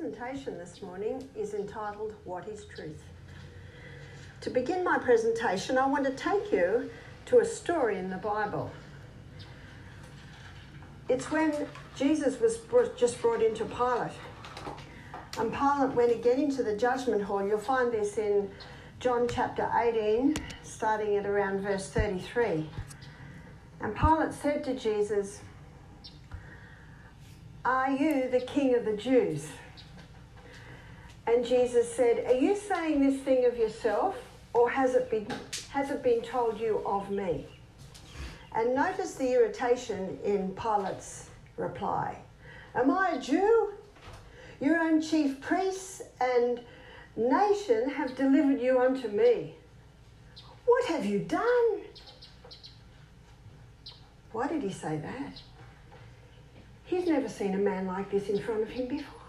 presentation this morning is entitled What is Truth? To begin my presentation, I want to take you to a story in the Bible. It's when Jesus was brought, just brought into Pilate. And Pilate when went again into the judgment hall. You'll find this in John chapter 18, starting at around verse 33. And Pilate said to Jesus, Are you the king of the Jews? And Jesus said, Are you saying this thing of yourself, or has it been, has it been told you of me? And notice the irritation in Pilate's reply. Am I a Jew? Your own chief priests and nation have delivered you unto me. What have you done? Why did he say that? He's never seen a man like this in front of him before.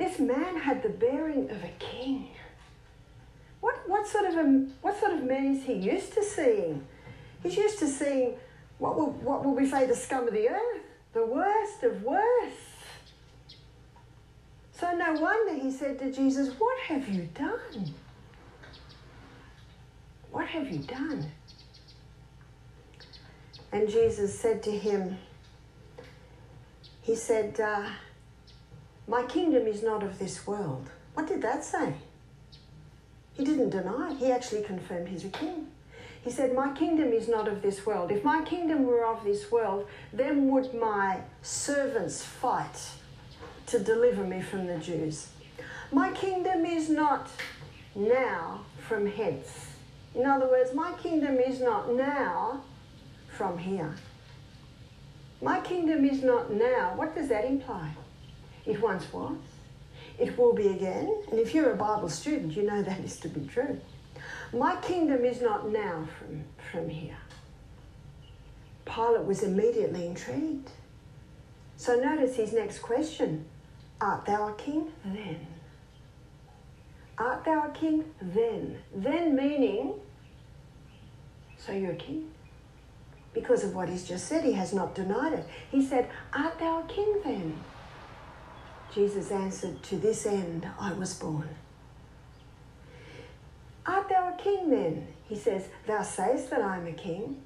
This man had the bearing of a king. What, what, sort of a, what sort of man is he used to seeing? He's used to seeing what will, what will we say the scum of the earth, the worst of worst. So no wonder he said to Jesus, What have you done? What have you done? And Jesus said to him, He said, uh, My kingdom is not of this world. What did that say? He didn't deny it, he actually confirmed he's a king. He said, My kingdom is not of this world. If my kingdom were of this world, then would my servants fight to deliver me from the Jews. My kingdom is not now from hence. In other words, my kingdom is not now from here. My kingdom is not now. What does that imply? It once was. It will be again. And if you're a Bible student, you know that is to be true. My kingdom is not now from, from here. Pilate was immediately intrigued. So notice his next question Art thou a king? Then. Art thou a king? Then. Then meaning, so you're a king? because of what he's just said. He has not denied it. He said, Art thou a king then? Jesus answered, To this end I was born. Art thou a king then? He says, Thou sayest that I am a king.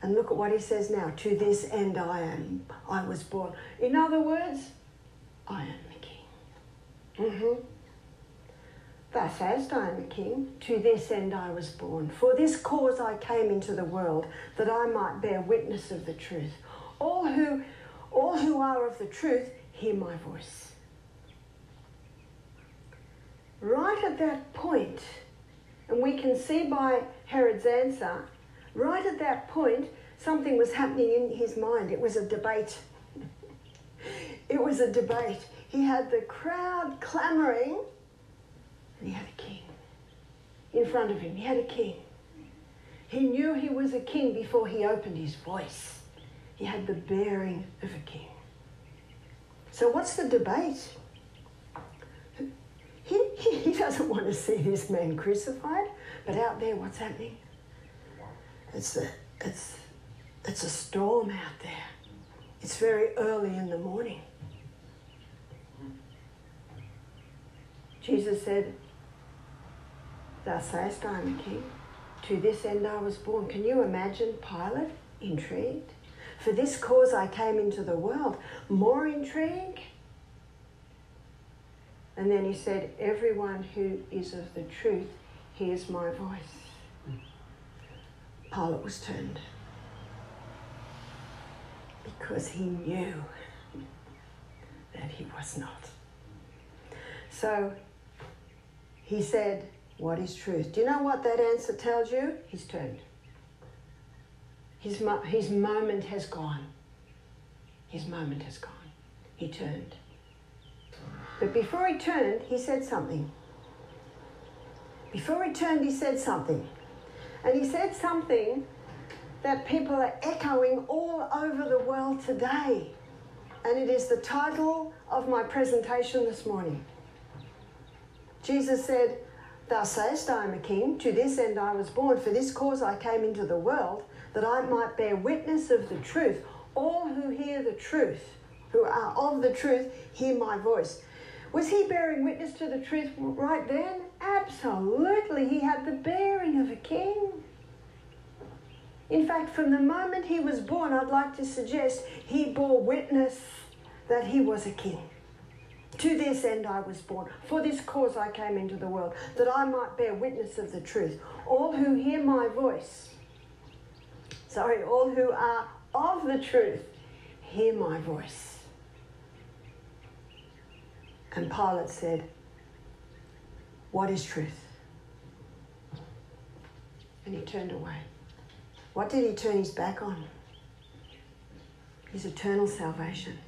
And look at what he says now, To this end I am, I was born. In other words, I am the king. Mm-hmm. Thou sayest, I am a king. To this end I was born. For this cause I came into the world, that I might bear witness of the truth. All who, all who are of the truth, hear my voice. Right at that point, and we can see by Herod's answer, right at that point, something was happening in his mind. It was a debate. it was a debate. He had the crowd clamoring and he had a king in front of him. He had a king. He knew he was a king before he opened his voice. He had the bearing of a king. So, what's the debate? He, he, he doesn't want to see this man crucified, but out there, what's happening? It's a, it's, it's a storm out there. It's very early in the morning. Jesus said, Thou sayest I am a king. To this end I was born. Can you imagine Pilate intrigued? For this cause I came into the world. More intrigue? And then he said, Everyone who is of the truth hears my voice. Pilate was turned because he knew that he was not. So he said, what is truth? Do you know what that answer tells you? He's turned. His, mo- his moment has gone. His moment has gone. He turned. But before he turned, he said something. Before he turned, he said something. And he said something that people are echoing all over the world today. And it is the title of my presentation this morning. Jesus said, Thou sayest, I am a king. To this end I was born. For this cause I came into the world, that I might bear witness of the truth. All who hear the truth who are of the truth hear my voice. Was he bearing witness to the truth right then? Absolutely. He had the bearing of a king. In fact, from the moment he was born, I'd like to suggest he bore witness that he was a king. To this end I was born. For this cause I came into the world, that I might bear witness of the truth. All who hear my voice, sorry, all who are of the truth, hear my voice. And Pilate said, What is truth? And he turned away. What did he turn his back on? His eternal salvation.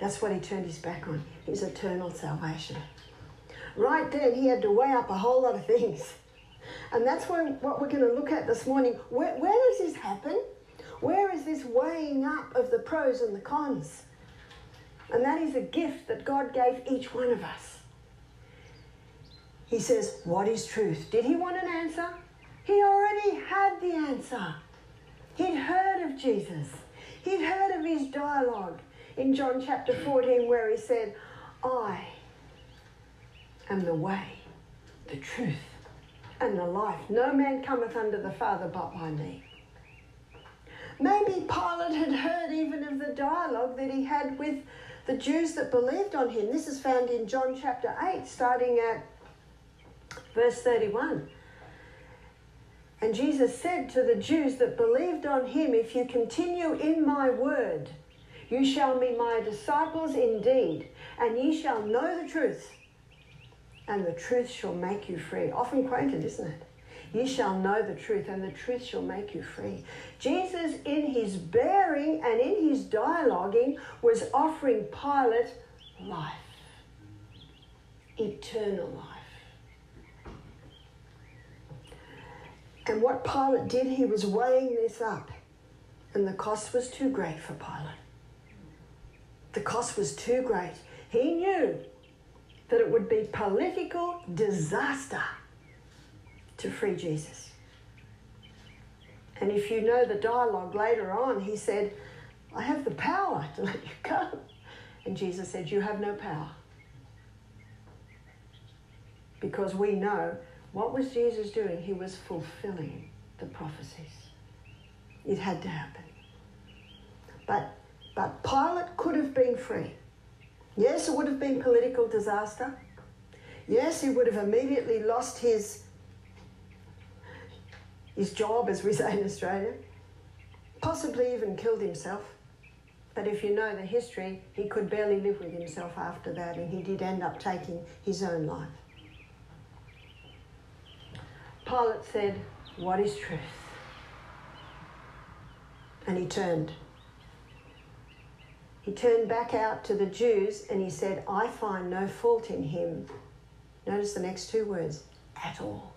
That's what he turned his back on, his eternal salvation. Right then, he had to weigh up a whole lot of things. And that's what, we're going to look at this morning. Where, where does this happen? Where is this weighing up of the pros and the cons? And that is a gift that God gave each one of us. He says, What is truth? Did he want an answer? He already had the answer. He'd heard of Jesus, he'd heard of his dialogue in John chapter 14, where he said, I am the way, the truth, and the life. No man cometh unto the Father but by me. Maybe Pilate had heard even of the dialogue that he had with the Jews that believed on him. This is found in John chapter 8, starting at verse 31. And Jesus said to the Jews that believed on him, If you continue in my word, you shall be my disciples indeed, and ye shall know the truth, and the truth shall make you free. Often quoted, isn't it? You shall know the truth, and the truth shall make you free. Jesus, in his bearing and in his dialoguing, was offering Pilate life, eternal life. And what Pilate did, he was weighing this up, and the cost was too great for Pilate. The cost was too great. He knew that it would be political disaster to free Jesus. And if you know the dialogue later on, he said, I have the power to let you go. And Jesus said, You have no power. Because we know what was Jesus doing? He was fulfilling the prophecies. It had to happen. But, but Pilate could have been free. Yes, it would have been political disaster. Yes, he would have immediately lost his, his job, as we say in Australia. Possibly even killed himself. But if you know the history, he could barely live with himself after that, and he did end up taking his own life. Pilate said, What is truth? And he turned. He turned back out to the Jews and he said, I find no fault in him. Notice the next two words at all.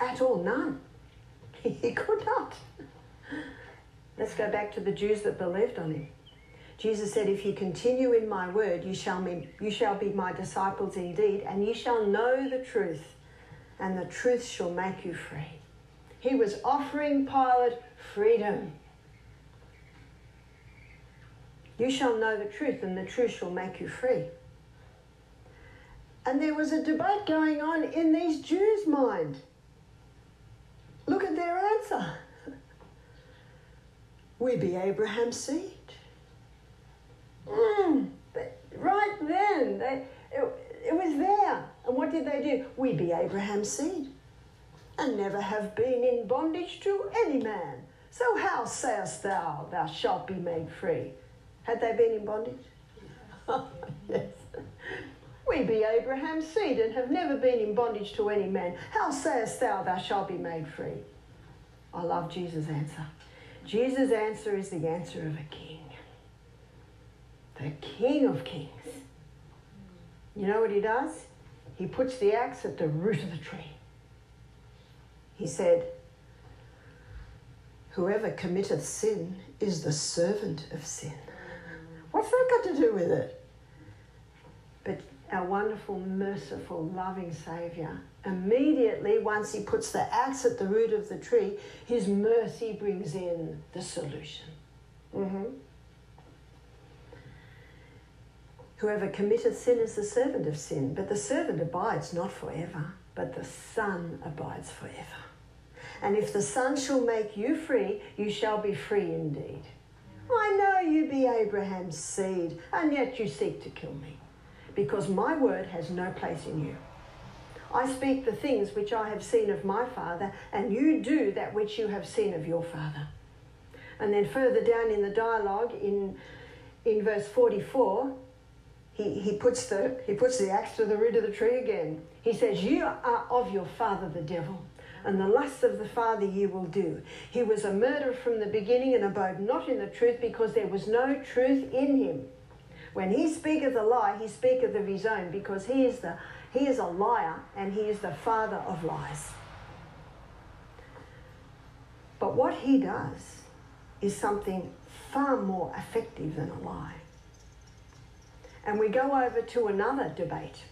At all, none. He could not. Let's go back to the Jews that believed on him. Jesus said, If you continue in my word, you shall, be, you shall be my disciples indeed, and you shall know the truth, and the truth shall make you free. He was offering Pilate freedom. You shall know the truth, and the truth shall make you free. And there was a debate going on in these Jews' mind. Look at their answer. We be Abraham's seed. Mm, right then, they, it, it was there. And what did they do? We be Abraham's seed, and never have been in bondage to any man. So how sayest thou, thou shalt be made free? Had they been in bondage? yes. We be Abraham's seed and have never been in bondage to any man. How sayest thou, thou shalt be made free? I love Jesus' answer. Jesus' answer is the answer of a king, the King of kings. You know what he does? He puts the axe at the root of the tree. He said, Whoever committeth sin is the servant of sin. What's that got to do with it? But our wonderful, merciful, loving Saviour, immediately, once he puts the axe at the root of the tree, his mercy brings in the solution. Mm-hmm. Whoever committeth sin is the servant of sin, but the servant abides not forever, but the Son abides forever. And if the Son shall make you free, you shall be free indeed. I know you be Abraham's seed, and yet you seek to kill me, because my word has no place in you. I speak the things which I have seen of my Father, and you do that which you have seen of your Father. And then further down in the dialogue, in, in verse 44, he, he, puts the, he puts the axe to the root of the tree again. He says, You are of your father the devil, and the lusts of the father you will do. He was a murderer from the beginning and abode not in the truth because there was no truth in him. When he speaketh a lie, he speaketh of his own because he is, the, he is a liar and he is the father of lies. But what he does is something far more effective than a lie. And we go over to another debate.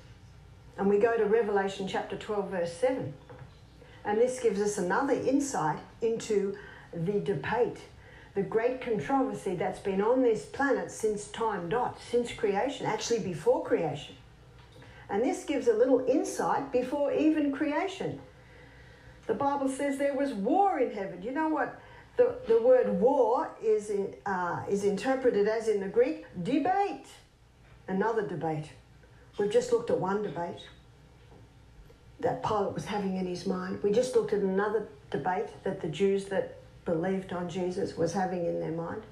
And we go to Revelation chapter 12, verse 7. And this gives us another insight into the debate, the great controversy that's been on this planet since time dot, since creation, actually before creation. And this gives a little insight before even creation. The Bible says there was war in heaven. You know what? The, the word war is, in, uh, is interpreted as in the Greek debate another debate. We've just looked at one debate that Pilate was having in his mind. We just looked at another debate that the Jews that believed on Jesus was having in their mind.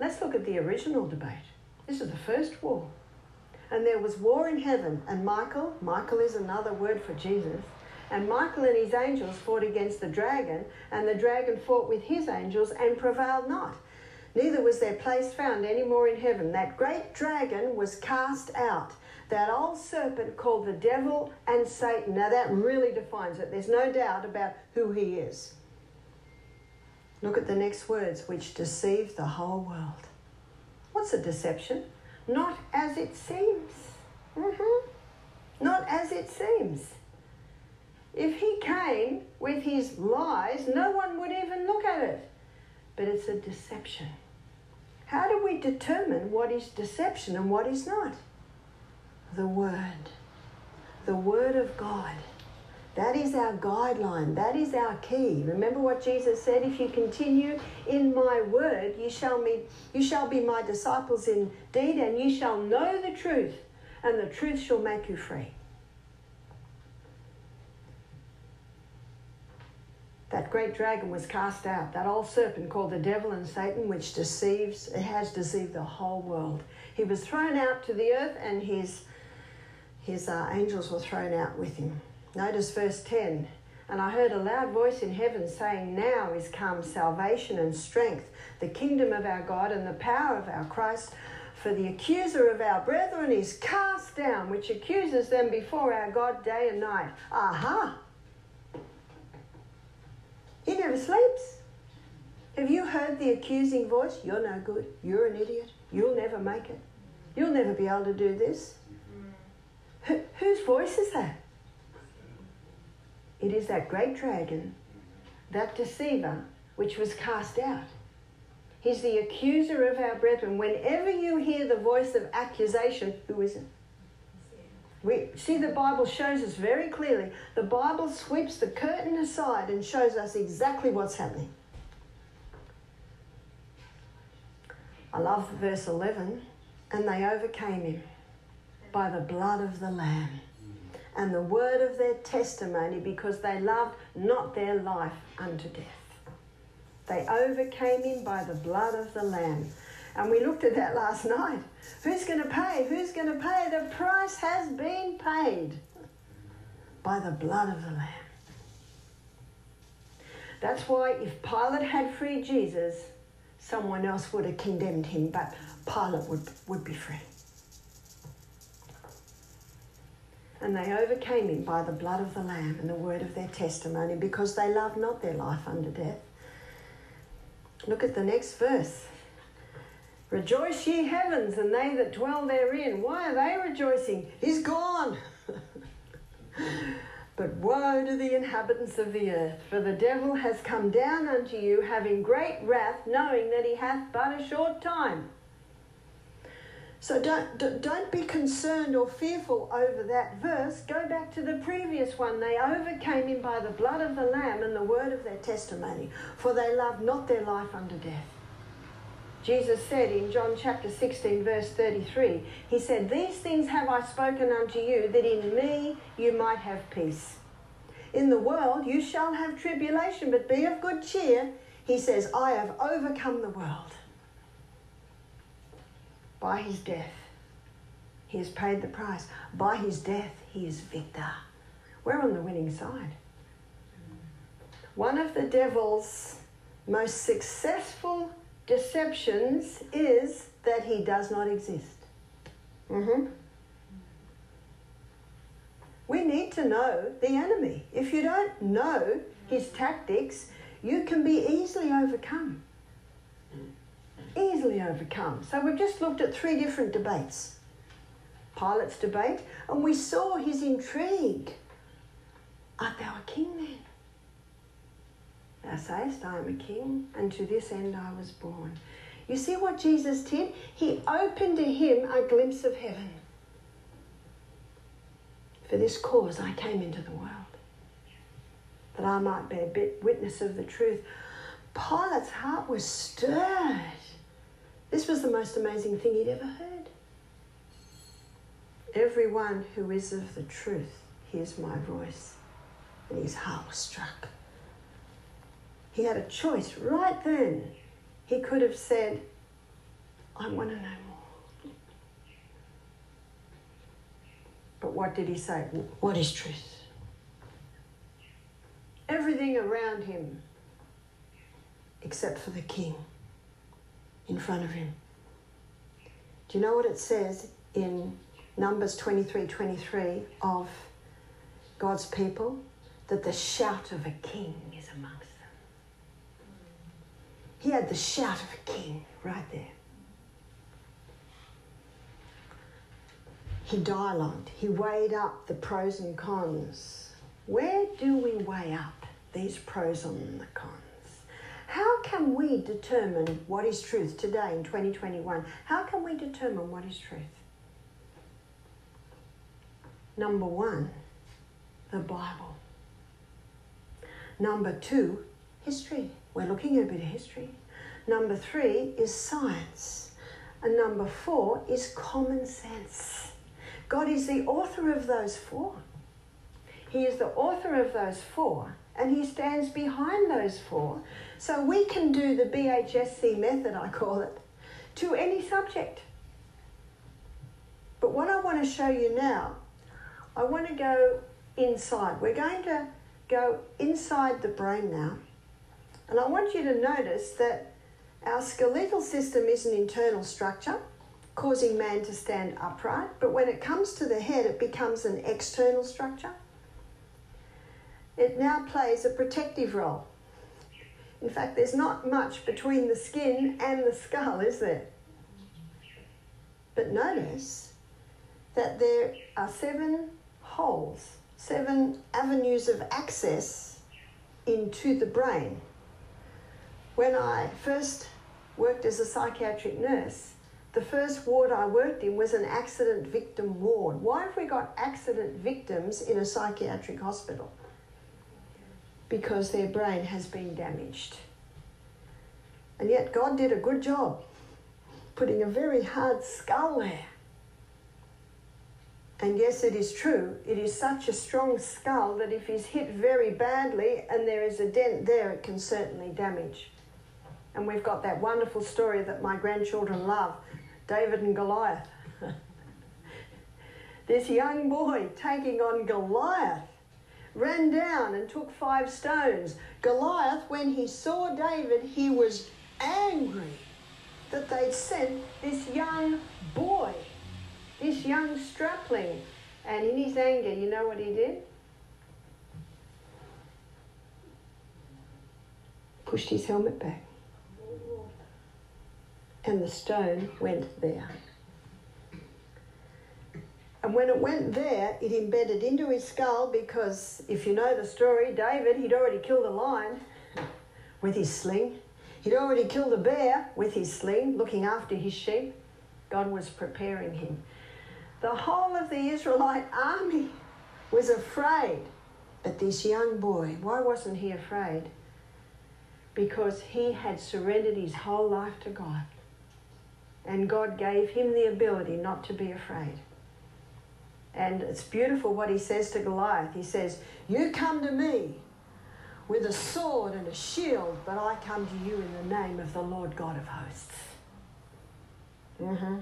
Let's look at the original debate. This is the first war. And there was war in heaven, and Michael, Michael is another word for Jesus, and Michael and his angels fought against the dragon, and the dragon fought with his angels and prevailed not neither was there place found any more in heaven. That great dragon was cast out, that old serpent called the devil and Satan. Now that really defines it. There's no doubt about who he is. Look at the next words, which deceive the whole world. What's a deception? Not as it seems. Mm-hmm. Not as it seems. If he came with his lies, no one would even look at it. But it's a deception. How do we determine what is deception and what is not? The Word. The Word of God. That is our guideline. That is our key. Remember what Jesus said, if you continue in my word, you shall be, you shall be my disciples indeed, and you shall know the truth, and the truth shall make you free. that great dragon was cast out, that old serpent called the devil and Satan, which deceives, it has deceived the whole world. He was thrown out to the earth, and his, his uh, angels were thrown out with him. Notice verse 10 And I heard a loud voice in heaven saying, Now is come salvation and strength, the kingdom of our God, and the power of our Christ. For the accuser of our brethren is cast down, which accuses them before our God day and night. Aha! He never sleeps. Have you heard the accusing voice? You're no good. You're an idiot. You'll never make it. You'll never be able to do this. Whose voice is that? It is that great dragon, that deceiver, which was cast out. He's the accuser of our brethren. Whenever you hear the voice of accusation, who is it? We see the Bible shows us very clearly. The Bible sweeps the curtain aside and shows us exactly what's happening. I love verse 11. And they overcame him by the blood of the Lamb and the word of their testimony because they loved not their life unto death. They overcame him by the blood of the Lamb. And we looked at that last night. Who's going to pay? Who's going to pay? The price has been paid by the blood of the Lamb. That's why if Pilate had freed Jesus, someone else would have condemned him, but Pilate would, would be free. And they overcame him by the blood of the Lamb and the word of their testimony because they loved not their life unto death. Look at the next verse. Rejoice, ye heavens, and they that dwell therein. Why are they rejoicing? He's gone. but woe to the inhabitants of the earth, for the devil has come down unto you, having great wrath, knowing that he hath but a short time. So don't, don't be concerned or fearful over that verse. Go back to the previous one. They overcame him by the blood of the Lamb and the word of their testimony, for they loved not their life unto death. Jesus said in John chapter 16, verse 33, He said, These things have I spoken unto you, that in me you might have peace. In the world you shall have tribulation, but be of good cheer. He says, I have overcome the world by his death. He has paid the price. By his death, he is victor. We're on the winning side. One of the devil's most successful deceptions is that he does not exist. Mm-hmm. We need to know the enemy. If you don't know his tactics, you can be easily overcome easily overcome. So we've just looked at three different debates Pilate's debate, and we saw his intrigue. Art thou a king then? Thou sayest, I am a king, and to this end I was born. You see what Jesus did? He opened to him a glimpse of heaven. For this cause I came into the world, that I might bear witness of the truth. Pilate's heart was stirred. This was the most amazing thing he'd ever heard. Everyone who is of the truth hears my voice. And his heart was struck. He had a choice right then. He could have said, I want to know more. But what did he say? What is truth? Everything around him, except for the king in front of him. Do you know what it says in Numbers 23 23 of God's people? That the shout of a king is amongst them. He had the shout of a king right there. He dialogued, he weighed up the pros and cons. Where do we weigh up these pros and the cons? How can we determine what is truth today in 2021? How can we determine what is truth? Number one, the Bible. Number two, history. We're looking at a bit of history. Number three is science. And number four is common sense. God is the author of those four. He is the author of those four, and He stands behind those four so we can do the BHSC method, I call it, to any subject. But what I want to show you now, I want to go inside. We're going to go inside the brain now. And I want you to notice that our skeletal system is an internal structure causing man to stand upright, but when it comes to the head, it becomes an external structure. It now plays a protective role. In fact, there's not much between the skin and the skull, is there? But notice that there are seven holes, seven avenues of access into the brain. When I first worked as a psychiatric nurse, the first ward I worked in was an accident victim ward. Why have we got accident victims in a psychiatric hospital? Because their brain has been damaged. And yet, God did a good job putting a very hard skull there. And yes, it is true, it is such a strong skull that if he's hit very badly and there is a dent there, it can certainly damage. And we've got that wonderful story that my grandchildren love David and Goliath. this young boy taking on Goliath ran down and took five stones. Goliath, when he saw David, he was angry that they'd sent this young boy, this young strapling. And in his anger, you know what he did? Pushed his helmet back. And the stone went there. And when it went there, it embedded into his skull because if you know the story, David, he'd already killed a lion with his sling. He'd already killed a bear with his sling, looking after his sheep. God was preparing him. The whole of the Israelite army was afraid. But this young boy, why wasn't he afraid? Because he had surrendered his whole life to God. And God gave him the ability not to be afraid. And it's beautiful what he says to Goliath. He says, You come to me with a sword and a shield, but I come to you in the name of the Lord God of hosts. Mm-hmm.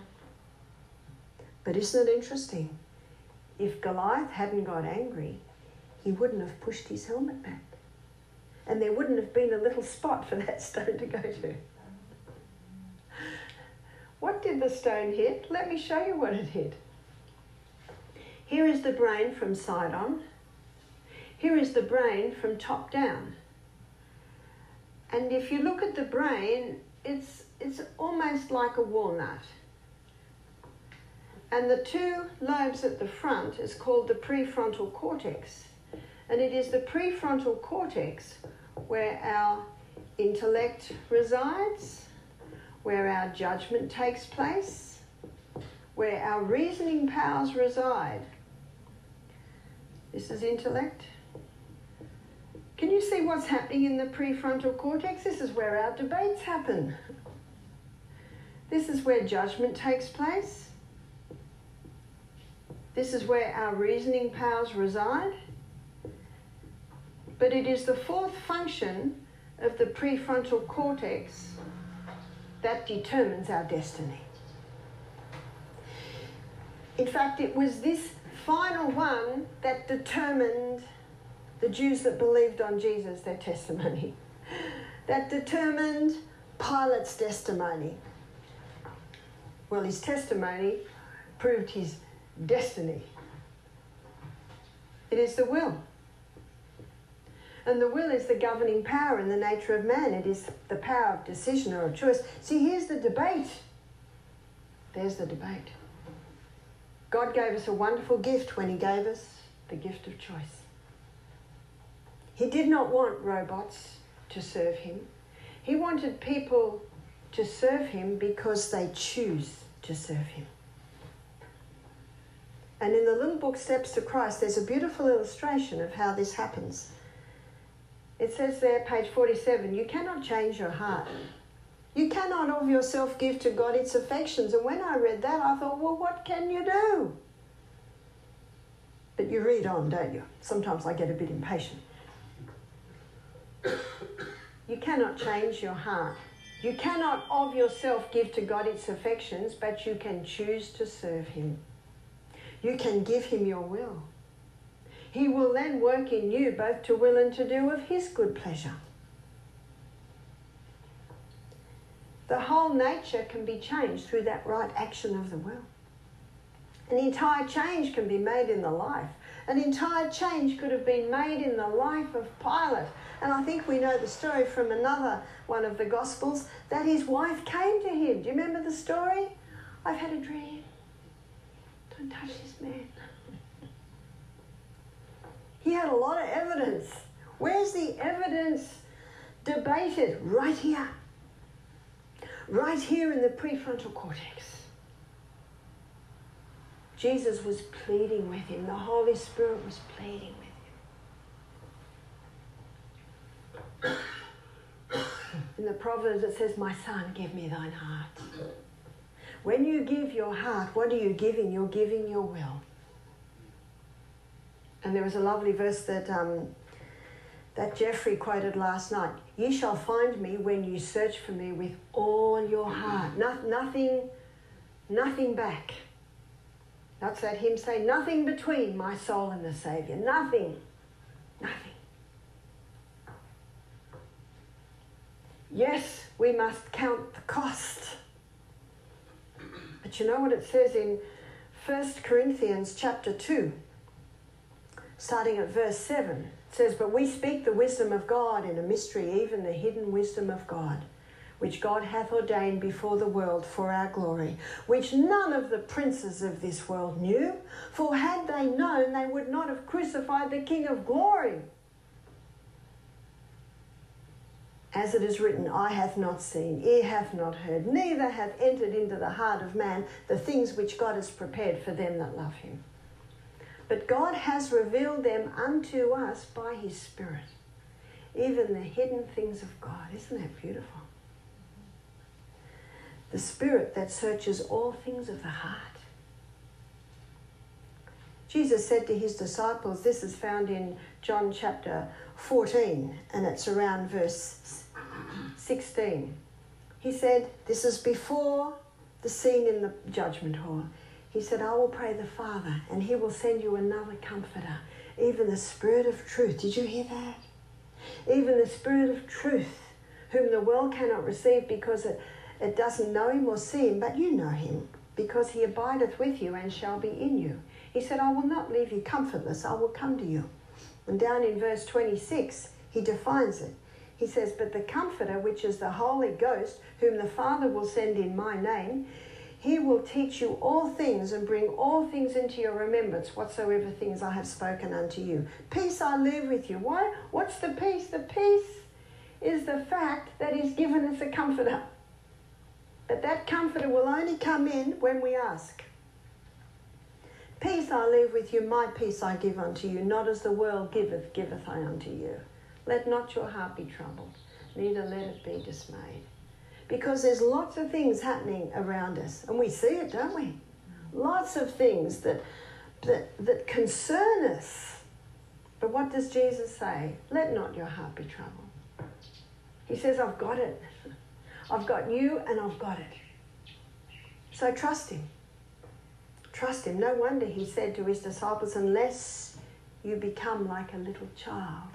But isn't it interesting? If Goliath hadn't got angry, he wouldn't have pushed his helmet back. And there wouldn't have been a little spot for that stone to go to. What did the stone hit? Let me show you what it hit. Here is the brain from side on. Here is the brain from top down. And if you look at the brain, it's, it's almost like a walnut. And the two lobes at the front is called the prefrontal cortex. And it is the prefrontal cortex where our intellect resides, where our judgment takes place, where our reasoning powers reside. This is intellect. Can you see what's happening in the prefrontal cortex? This is where our debates happen. This is where judgment takes place. This is where our reasoning powers reside. But it is the fourth function of the prefrontal cortex that determines our destiny. In fact, it was this final one that determined the Jews that believed on Jesus, their testimony, that determined Pilate's testimony. Well, his testimony proved his destiny. It is the will. And the will is the governing power in the nature of man. It is the power of decision or of choice. See, here's the debate. There's the debate. God gave us a wonderful gift when He gave us the gift of choice. He did not want robots to serve Him, He wanted people to serve Him because they choose to serve Him. And in the little book Steps to Christ, there's a beautiful illustration of how this happens. It says there, page 47, you cannot change your heart. You cannot of yourself give to God its affections. And when I read that, I thought, well, what can you do? But you read on, don't you? Sometimes I get a bit impatient. You cannot change your heart. You cannot of yourself give to God its affections, but you can choose to serve Him. You can give Him your will. He will then work in you both to will and to do of His good pleasure. The whole nature can be changed through that right action of the will. An entire change can be made in the life. An entire change could have been made in the life of Pilate. And I think we know the story from another one of the Gospels that his wife came to him. Do you remember the story? I've had a dream. Don't touch this man. He had a lot of evidence. Where's the evidence debated? Right here right here in the prefrontal cortex. Jesus was pleading with him, the Holy Spirit was pleading with him. In the Proverbs, it says, My son, give me thine heart. When you give your heart, what are you giving? You're giving your will. And there was a lovely verse that um, that Jeffrey quoted last night. Ye shall find me when you search for me with all your heart. Mm-hmm. No, nothing, nothing back. That's that hymn saying, nothing between my soul and the Saviour. Nothing. Nothing. Yes, we must count the cost. But you know what it says in 1 Corinthians chapter 2, starting at verse 7? Says, But we speak the wisdom of God in a mystery, even the hidden wisdom of God, which God hath ordained before the world for our glory, which none of the princes of this world knew, for had they known, they would not have crucified the King of glory. As it is written, Eye hath not seen, ear hath not heard, neither hath entered into the heart of man the things which God has prepared for them that love him. But God has revealed them unto us by his Spirit, even the hidden things of God. Isn't that beautiful? The Spirit that searches all things of the heart. Jesus said to his disciples, this is found in John chapter 14, and it's around verse 16. He said, This is before the scene in the judgment hall. He said, I will pray the Father, and he will send you another comforter, even the Spirit of truth. Did you hear that? Even the Spirit of truth, whom the world cannot receive because it, it doesn't know him or see him, but you know him, because he abideth with you and shall be in you. He said, I will not leave you comfortless, I will come to you. And down in verse 26, he defines it. He says, But the Comforter, which is the Holy Ghost, whom the Father will send in my name, he will teach you all things and bring all things into your remembrance, whatsoever things I have spoken unto you. Peace I leave with you. Why? What's the peace? The peace is the fact that He's given us a comforter. But that comforter will only come in when we ask. Peace I leave with you, my peace I give unto you, not as the world giveth, giveth I unto you. Let not your heart be troubled, neither let it be dismayed. Because there's lots of things happening around us, and we see it, don't we? Lots of things that, that, that concern us. But what does Jesus say? Let not your heart be troubled. He says, I've got it. I've got you and I've got it. So trust Him. Trust Him. No wonder He said to His disciples, unless you become like a little child.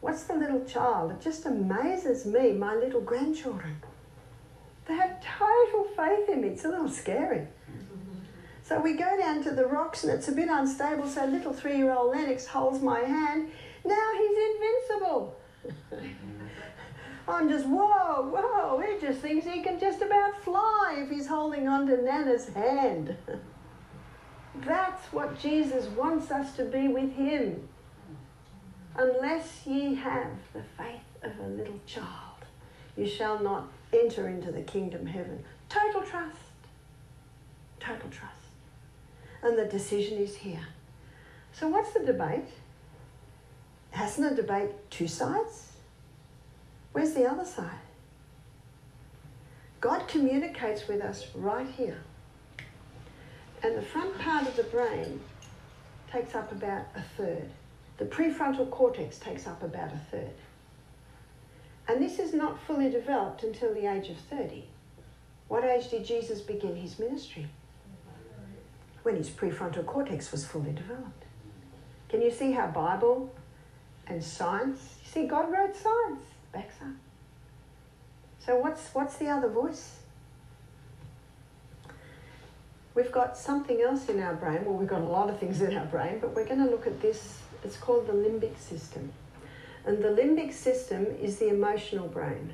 What's the little child? It just amazes me, my little grandchildren. They have total faith in me. It's a little scary. So we go down to the rocks and it's a bit unstable, so little three year old Lennox holds my hand. Now he's invincible. I'm just, whoa, whoa, he just thinks he can just about fly if he's holding on to Nana's hand. That's what Jesus wants us to be with him. Unless ye have the faith of a little child, you shall not enter into the kingdom heaven. Total trust. Total trust. And the decision is here. So, what's the debate? Hasn't a debate two sides? Where's the other side? God communicates with us right here. And the front part of the brain takes up about a third. The prefrontal cortex takes up about a third. And this is not fully developed until the age of 30. What age did Jesus begin his ministry? When his prefrontal cortex was fully developed. Can you see how Bible and science? You see, God wrote science, up. So what's what's the other voice? We've got something else in our brain. Well, we've got a lot of things in our brain, but we're going to look at this. It's called the limbic system. And the limbic system is the emotional brain.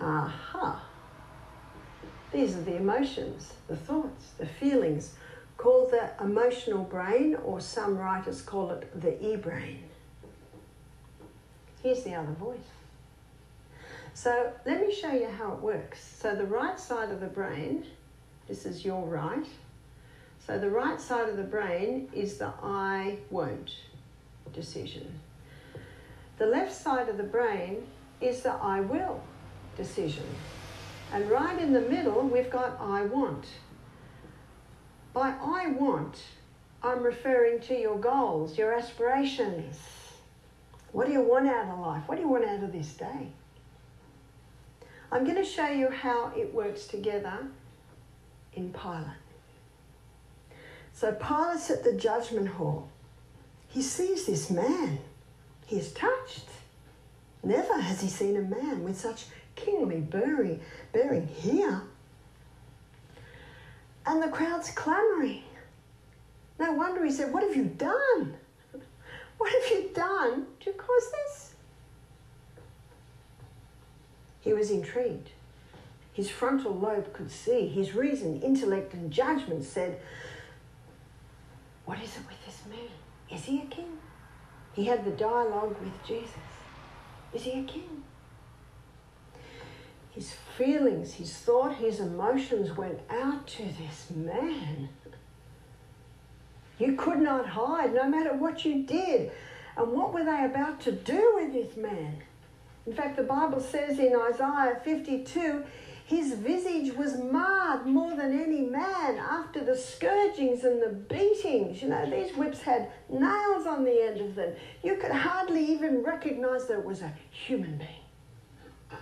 Aha. These are the emotions, the thoughts, the feelings, called the emotional brain, or some writers call it the e brain. Here's the other voice. So let me show you how it works. So the right side of the brain, this is your right. So the right side of the brain is the I won't decision. The left side of the brain is the I will decision. And right in the middle, we've got I want. By I want, I'm referring to your goals, your aspirations. What do you want out of life? What do you want out of this day? I'm going to show you how it works together in Pilate. So Pilate's at the judgment hall. He sees this man. He is touched. Never has he seen a man with such kingly bearing, bearing here. And the crowd's clamouring. No wonder he said, What have you done? What have you done to cause this? He was intrigued. His frontal lobe could see. His reason, intellect, and judgment said, What is it with this man? Is he a king? He had the dialogue with Jesus. Is he a king? His feelings, his thought, his emotions went out to this man. You could not hide no matter what you did. And what were they about to do with this man? In fact, the Bible says in Isaiah 52 his visage was marred more than any man after the scourgings and the beatings. You know, these whips had nails on the end of them. You could hardly even recognize that it was a human being.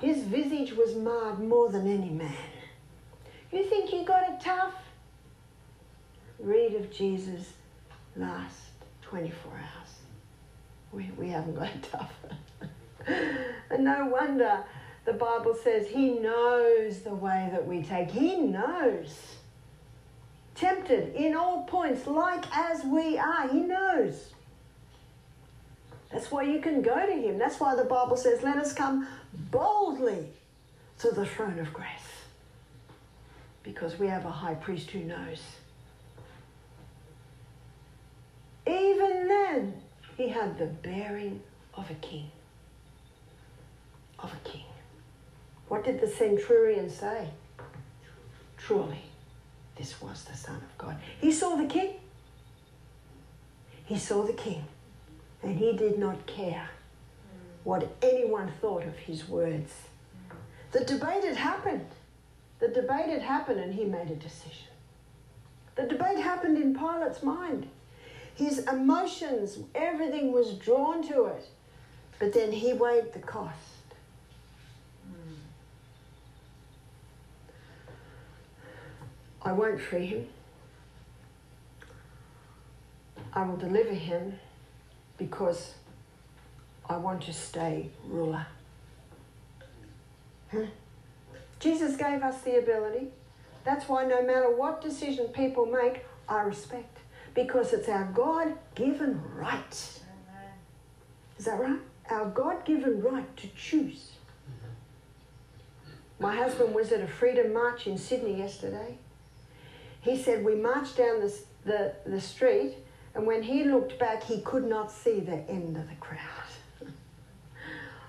His visage was marred more than any man. You think you got it tough? Read of Jesus' last 24 hours. We, we haven't got it tough. and no wonder the Bible says He knows the way that we take. He knows. Tempted in all points, like as we are. He knows. That's why you can go to Him. That's why the Bible says, let us come boldly to the throne of grace. Because we have a high priest who knows. Even then, he had the bearing of a king. Of a king. What did the centurion say? Truly, this was the Son of God. He saw the king. He saw the king. And he did not care what anyone thought of his words. The debate had happened. The debate had happened and he made a decision. The debate happened in Pilate's mind. His emotions, everything was drawn to it. But then he weighed the cost. I won't free him. I will deliver him because I want to stay ruler. Huh? Jesus gave us the ability. That's why no matter what decision people make, I respect. Because it's our God given right. Is that right? Our God given right to choose. Mm-hmm. My husband was at a freedom march in Sydney yesterday. He said, We marched down the, the, the street, and when he looked back, he could not see the end of the crowd.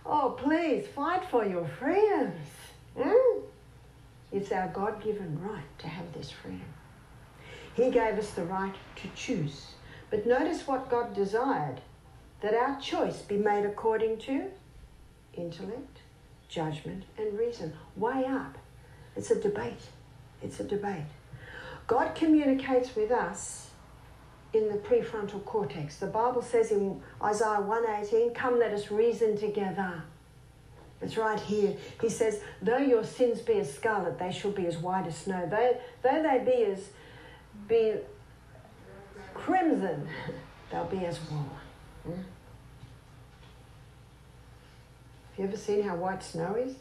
oh, please, fight for your freedoms. Hmm? It's our God given right to have this freedom. He gave us the right to choose. But notice what God desired that our choice be made according to intellect, judgment, and reason. Way up. It's a debate. It's a debate. God communicates with us in the prefrontal cortex. The Bible says in Isaiah 118, Come, let us reason together. It's right here. He says, Though your sins be as scarlet, they shall be as white as snow. Though, though they be as be crimson, they'll be as wool. Hmm? Have you ever seen how white snow is?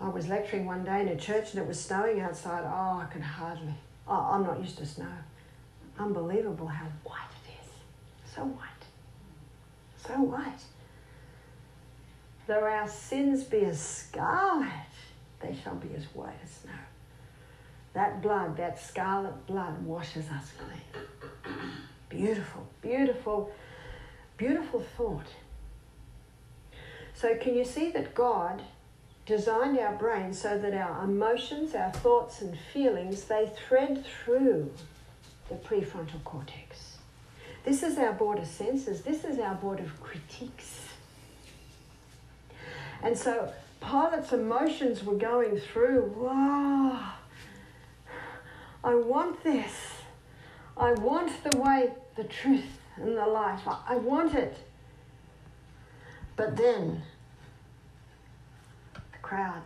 I was lecturing one day in a church and it was snowing outside. Oh, I could hardly. Oh, I'm not used to snow. Unbelievable how white it is. So white. So white. Though our sins be as scarlet, they shall be as white as snow. That blood, that scarlet blood, washes us clean. Beautiful, beautiful, beautiful thought. So, can you see that God designed our brain so that our emotions, our thoughts and feelings, they thread through the prefrontal cortex. This is our board of senses. This is our board of critiques. And so Pilate's emotions were going through, wow, I want this. I want the way, the truth, and the life. I want it. But then crowd.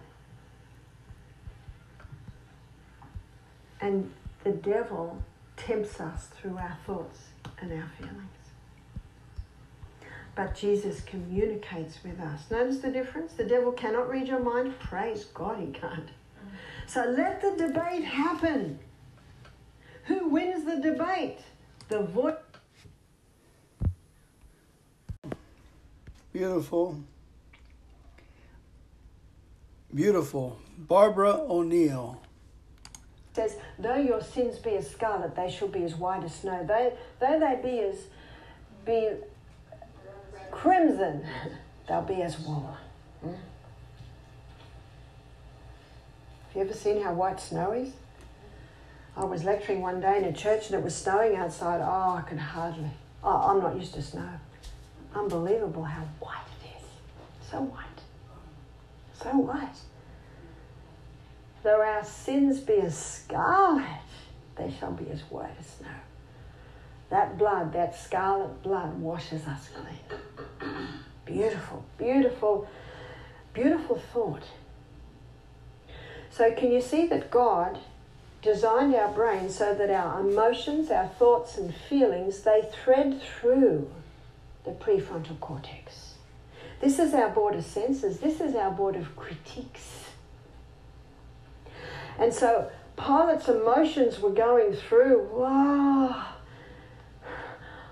And the devil tempts us through our thoughts and our feelings. But Jesus communicates with us. Notice the difference? The devil cannot read your mind. Praise God, he can't. So let the debate happen. Who wins the debate? The voice. Beautiful. Beautiful. Barbara O'Neill. Says, though your sins be as scarlet, they shall be as white as snow. Though, though they be as be crimson, they'll be as wool. Hmm? Have you ever seen how white snow is? I was lecturing one day in a church and it was snowing outside. Oh, I could hardly. Oh, I'm not used to snow. Unbelievable how white it is. So white. So white. Though our sins be as scarlet, they shall be as white as snow. That blood, that scarlet blood, washes us clean. Beautiful, beautiful, beautiful thought. So, can you see that God designed our brain so that our emotions, our thoughts, and feelings they thread through the prefrontal cortex? This is our board of senses. This is our board of critiques. And so Pilate's emotions were going through, wow,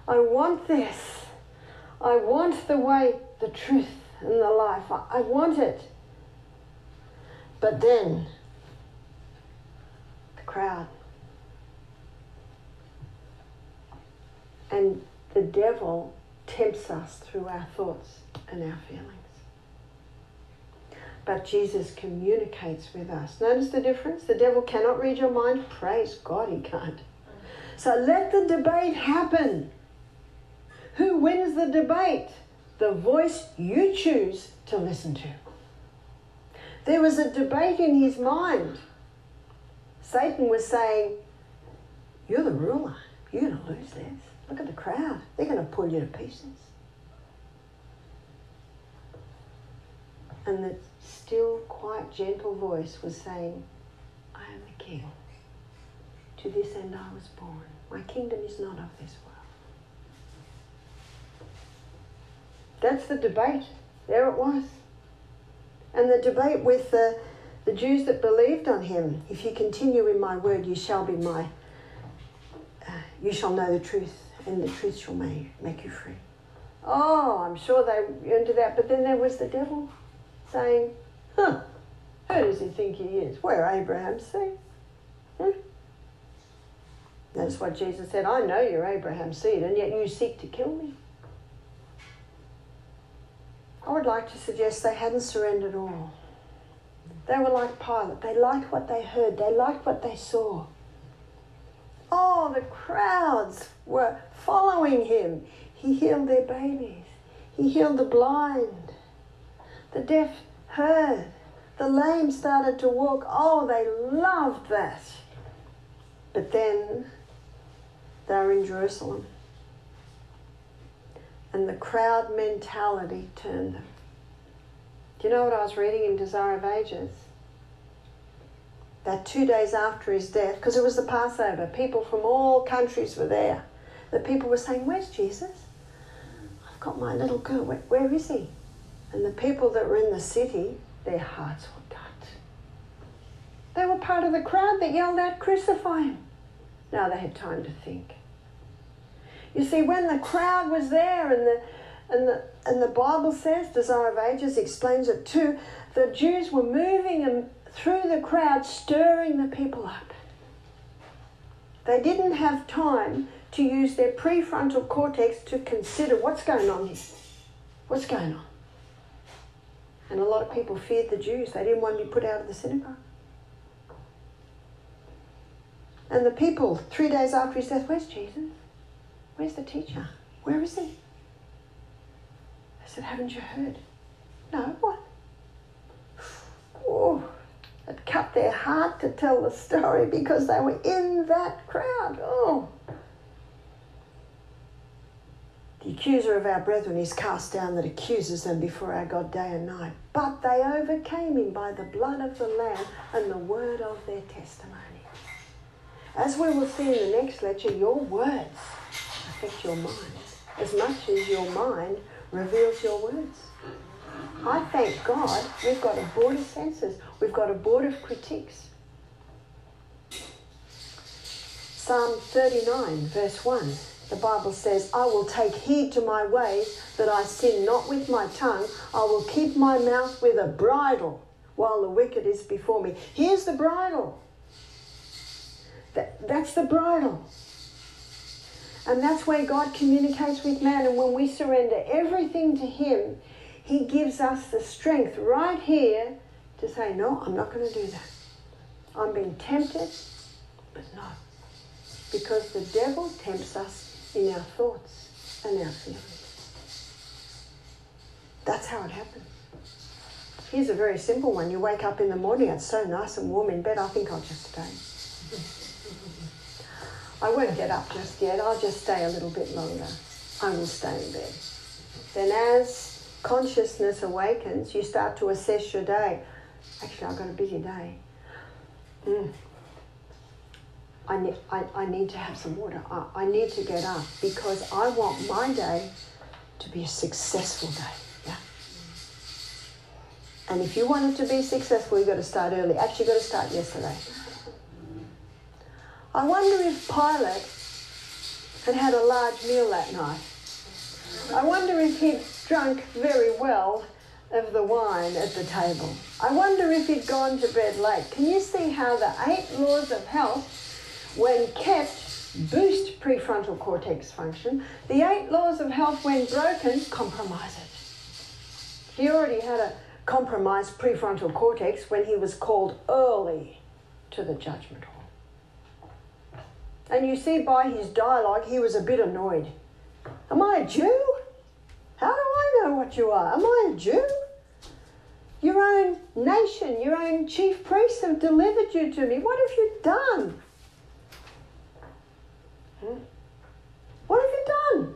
I want this. I want the way, the truth, and the life. I, I want it. But then, the crowd. And the devil tempts us through our thoughts and our feelings. But Jesus communicates with us. Notice the difference? The devil cannot read your mind. Praise God, he can't. So let the debate happen. Who wins the debate? The voice you choose to listen to. There was a debate in his mind. Satan was saying, You're the ruler. You're going to lose this. Look at the crowd. They're going to pull you to pieces. And the still, quite gentle voice was saying, I am the king. To this end I was born. My kingdom is not of this world. That's the debate. There it was. And the debate with the, the Jews that believed on him if you continue in my word, you shall be my, uh, you shall know the truth, and the truth shall make, make you free. Oh, I'm sure they were into that. But then there was the devil saying, huh, who does he think he is? We're Abraham's seed. Hmm? That's what Jesus said. I know you're Abraham's seed, and yet you seek to kill me. I would like to suggest they hadn't surrendered all. They were like Pilate. They liked what they heard, they liked what they saw. Oh, the crowds were following him. He healed their babies, he healed the blind. The deaf heard. The lame started to walk. Oh, they loved that. But then they were in Jerusalem and the crowd mentality turned them. Do you know what I was reading in Desire of Ages? That two days after his death, because it was the Passover, people from all countries were there. The people were saying, Where's Jesus? I've got my little girl. where, where is he? And the people that were in the city, their hearts were cut. They were part of the crowd that yelled out, Crucify him. Now they had time to think. You see, when the crowd was there and the and the and the Bible says, Desire of Ages explains it too, the Jews were moving through the crowd, stirring the people up. They didn't have time to use their prefrontal cortex to consider what's going on here. What's going on? And a lot of people feared the Jews. They didn't want to be put out of the synagogue. And the people, three days after his death, where's Jesus? Where's the teacher? Where is he? I said, Haven't you heard? No, what? Oh, it cut their heart to tell the story because they were in that crowd. Oh. The accuser of our brethren is cast down that accuses them before our God day and night. But they overcame him by the blood of the Lamb and the word of their testimony. As we will see in the next lecture, your words affect your mind as much as your mind reveals your words. I thank God we've got a board of senses, we've got a board of critiques. Psalm 39, verse 1, the Bible says, I will take heed to my ways that I sin not with my tongue. I will keep my mouth with a bridle while the wicked is before me. Here's the bridle. That, that's the bridle. And that's where God communicates with man. And when we surrender everything to Him, He gives us the strength right here to say, No, I'm not going to do that. I'm being tempted, but not. Because the devil tempts us in our thoughts and our feelings. That's how it happens. Here's a very simple one. You wake up in the morning, it's so nice and warm in bed, I think I'll just stay. I won't get up just yet, I'll just stay a little bit longer. I will stay in bed. Then, as consciousness awakens, you start to assess your day. Actually, I've got a busy day. Mm. I, need, I, I need to have some water. I, I need to get up because I want my day to be a successful day. Yeah. And if you want it to be successful, you've got to start early. Actually, you've got to start yesterday. I wonder if Pilate had had a large meal that night. I wonder if he'd drunk very well of the wine at the table. I wonder if he'd gone to bed late. Can you see how the eight laws of health, when kept, boost prefrontal cortex function? The eight laws of health, when broken, compromise it. He already had a compromised prefrontal cortex when he was called early to the judgment hall. And you see by his dialogue, he was a bit annoyed. Am I a Jew? How do I know what you are? Am I a Jew? Your own nation, your own chief priests have delivered you to me. What have you done? Hmm? What have you done?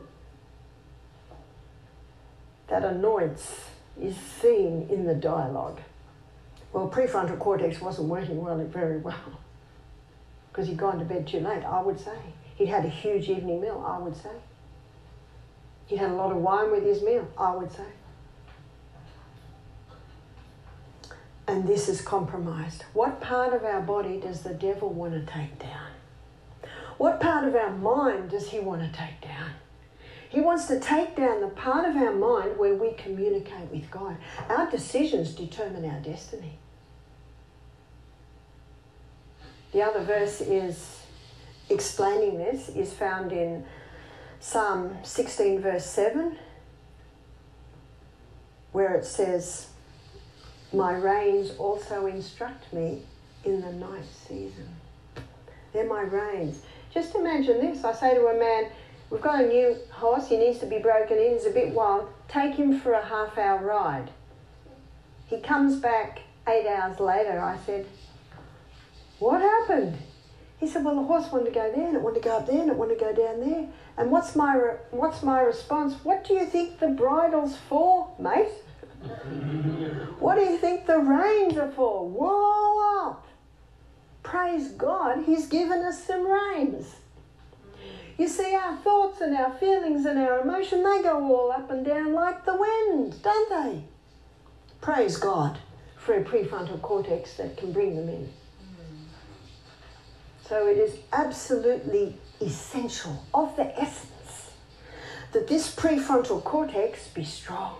That annoyance is seen in the dialogue. Well, prefrontal cortex wasn't working well, very well because he'd gone to bed too late, I would say. He'd had a huge evening meal, I would say. He'd had a lot of wine with his meal, I would say. and this is compromised. What part of our body does the devil want to take down? What part of our mind does he want to take down? He wants to take down the part of our mind where we communicate with God. Our decisions determine our destiny. The other verse is explaining this is found in Psalm 16, verse 7, where it says, my reins also instruct me in the night season. They're my reins. Just imagine this. I say to a man, We've got a new horse, he needs to be broken in, he's a bit wild. Take him for a half hour ride. He comes back eight hours later. I said, What happened? He said, Well, the horse wanted to go there, and it wanted to go up there, and it wanted to go down there. And what's my, re- what's my response? What do you think the bridle's for, mate? what do you think the reins are for? Whoa up! Praise God, He's given us some reins. You see, our thoughts and our feelings and our emotion, they go all up and down like the wind, don't they? Praise God for a prefrontal cortex that can bring them in. So it is absolutely essential, of the essence, that this prefrontal cortex be strong.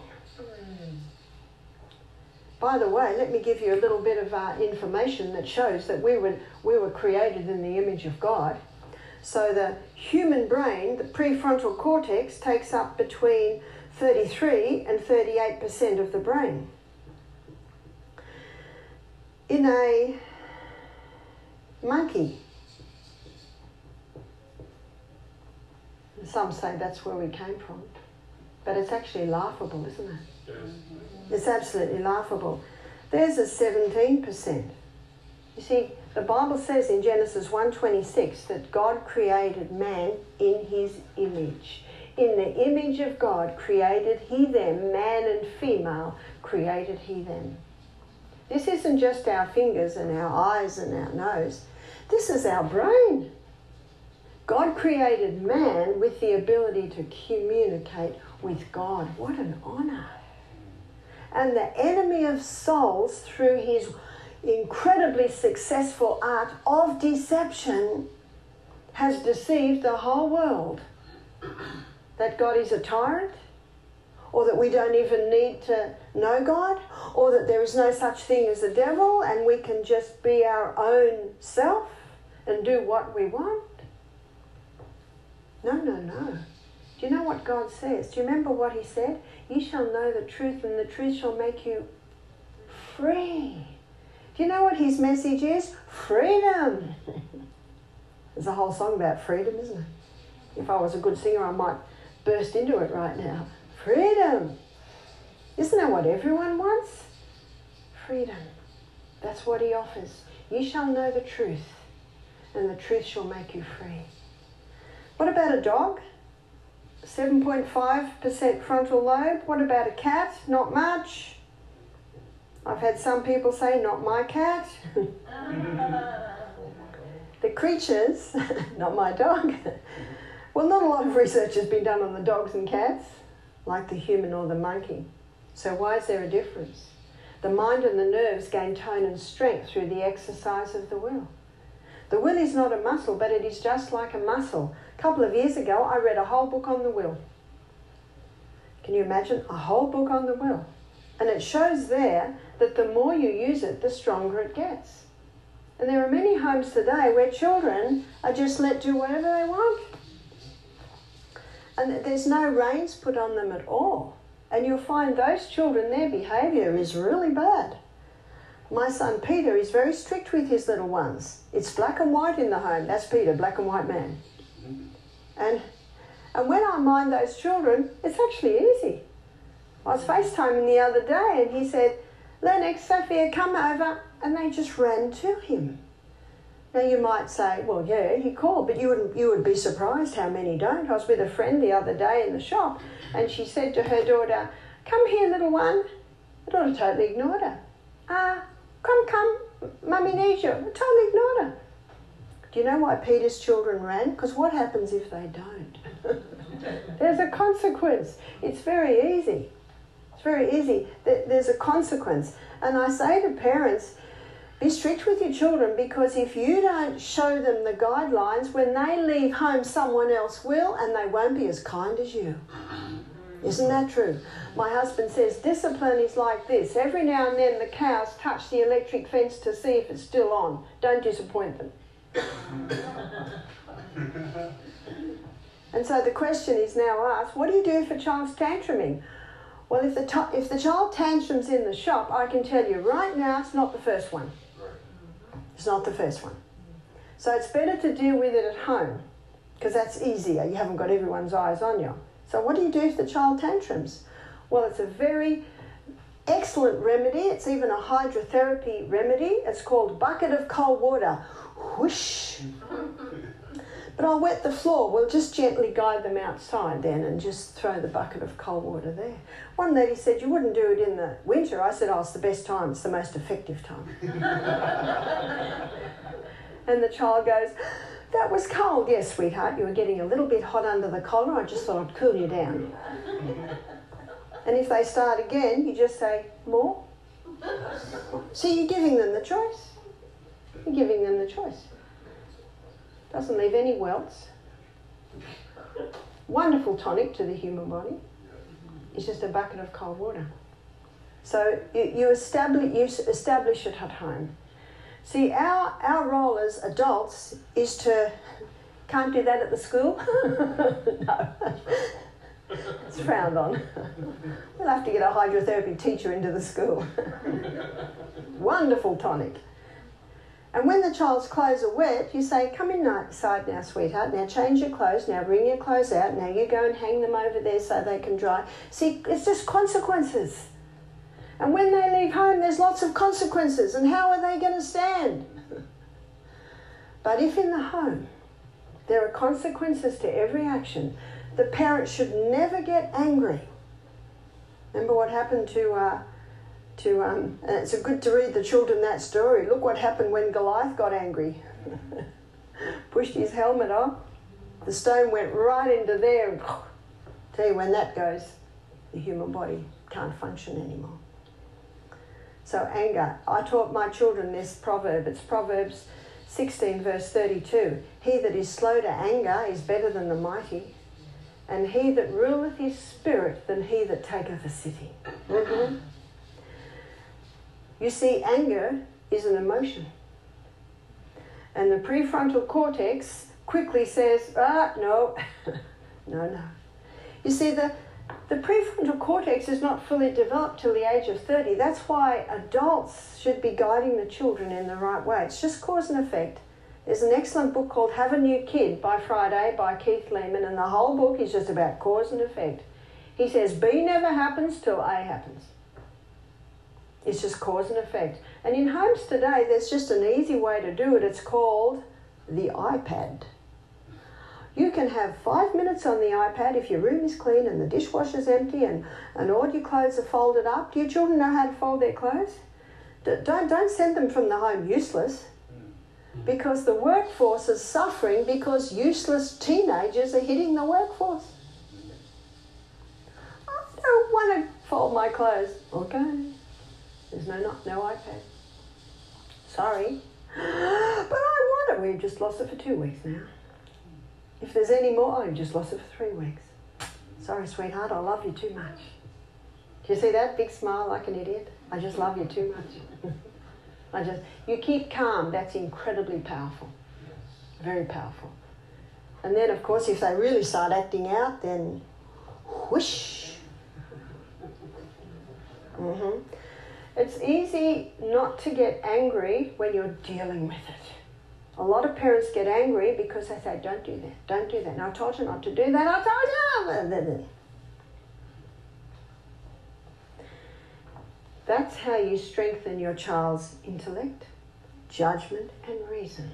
By the way, let me give you a little bit of uh, information that shows that we were, we were created in the image of God. So the human brain, the prefrontal cortex, takes up between 33 and 38% of the brain. In a monkey, some say that's where we came from, but it's actually laughable, isn't it? Yes. It's absolutely laughable. There's a 17%. You see, the Bible says in Genesis 1:26 that God created man in his image. In the image of God created he them, man and female created he them. This isn't just our fingers and our eyes and our nose. This is our brain. God created man with the ability to communicate with God. What an honor and the enemy of souls, through his incredibly successful art of deception, has deceived the whole world that God is a tyrant, or that we don't even need to know God, or that there is no such thing as a devil and we can just be our own self and do what we want. No, no, no. Do you know what God says? Do you remember what He said? You shall know the truth, and the truth shall make you free. Do you know what His message is? Freedom. There's a whole song about freedom, isn't it? If I was a good singer, I might burst into it right now. Freedom. Isn't that what everyone wants? Freedom. That's what He offers. You shall know the truth, and the truth shall make you free. What about a dog? 7.5% frontal lobe. What about a cat? Not much. I've had some people say, not my cat. the creatures, not my dog. well, not a lot of research has been done on the dogs and cats, like the human or the monkey. So, why is there a difference? The mind and the nerves gain tone and strength through the exercise of the will. The will is not a muscle, but it is just like a muscle. Couple of years ago, I read a whole book on the will. Can you imagine? A whole book on the will. And it shows there that the more you use it, the stronger it gets. And there are many homes today where children are just let do whatever they want. And there's no reins put on them at all. And you'll find those children, their behaviour is really bad. My son Peter is very strict with his little ones. It's black and white in the home. That's Peter, black and white man. And, and when I mind those children, it's actually easy. I was FaceTiming the other day and he said, Lennox, Sophia, come over. And they just ran to him. Now you might say, well, yeah, he called, but you would you would be surprised how many don't. I was with a friend the other day in the shop, and she said to her daughter, "Come here, little one." The daughter totally ignored her. Ah, uh, come, come, mummy needs you. Totally ignored her. Do you know why Peter's children ran? Because what happens if they don't? There's a consequence. It's very easy. It's very easy. There's a consequence. And I say to parents, be strict with your children because if you don't show them the guidelines, when they leave home, someone else will and they won't be as kind as you. Isn't that true? My husband says discipline is like this. Every now and then the cows touch the electric fence to see if it's still on. Don't disappoint them. and so the question is now asked what do you do for child's tantruming? Well, if the, if the child tantrums in the shop, I can tell you right now it's not the first one. It's not the first one. So it's better to deal with it at home because that's easier. You haven't got everyone's eyes on you. So, what do you do if the child tantrums? Well, it's a very excellent remedy. It's even a hydrotherapy remedy. It's called bucket of cold water. Whoosh. But I'll wet the floor. We'll just gently guide them outside then and just throw the bucket of cold water there. One lady said, You wouldn't do it in the winter. I said, Oh, it's the best time. It's the most effective time. and the child goes, That was cold. Yes, sweetheart. You were getting a little bit hot under the collar. I just thought I'd cool you down. and if they start again, you just say, More. So you're giving them the choice. Giving them the choice. Doesn't leave any welts. Wonderful tonic to the human body. It's just a bucket of cold water. So you, you, establish, you establish it at home. See, our, our role as adults is to, can't do that at the school? no. It's frowned on. We'll have to get a hydrotherapy teacher into the school. Wonderful tonic. And when the child's clothes are wet, you say, Come inside now, sweetheart. Now change your clothes. Now bring your clothes out. Now you go and hang them over there so they can dry. See, it's just consequences. And when they leave home, there's lots of consequences. And how are they going to stand? but if in the home there are consequences to every action, the parent should never get angry. Remember what happened to. Uh, to um, and it's a good to read the children that story. Look what happened when Goliath got angry. Pushed his helmet off. The stone went right into there. Tell you when that goes, the human body can't function anymore. So anger. I taught my children this proverb. It's Proverbs 16 verse 32. He that is slow to anger is better than the mighty, and he that ruleth his spirit than he that taketh a city. Mm-hmm. You see, anger is an emotion. And the prefrontal cortex quickly says, ah, no, no, no. You see, the, the prefrontal cortex is not fully developed till the age of 30. That's why adults should be guiding the children in the right way. It's just cause and effect. There's an excellent book called Have a New Kid by Friday by Keith Leman, and the whole book is just about cause and effect. He says B never happens till A happens. It's just cause and effect. And in homes today, there's just an easy way to do it. It's called the iPad. You can have five minutes on the iPad if your room is clean and the dishwasher's empty and, and all your clothes are folded up. Do your children know how to fold their clothes? Don't, don't send them from the home useless because the workforce is suffering because useless teenagers are hitting the workforce. I don't want to fold my clothes. Okay. There's no, no, no iPad. Sorry. But I want it. We've just lost it for two weeks now. If there's any more, I've just lost it for three weeks. Sorry, sweetheart, I love you too much. Do you see that big smile like an idiot? I just love you too much. I just you keep calm. That's incredibly powerful, very powerful. And then, of course, if they really start acting out, then whoosh. Mm-hmm. It's easy not to get angry when you're dealing with it. A lot of parents get angry because they say, Don't do that, don't do that. And I told you not to do that, I told you. That's how you strengthen your child's intellect, judgment, and reason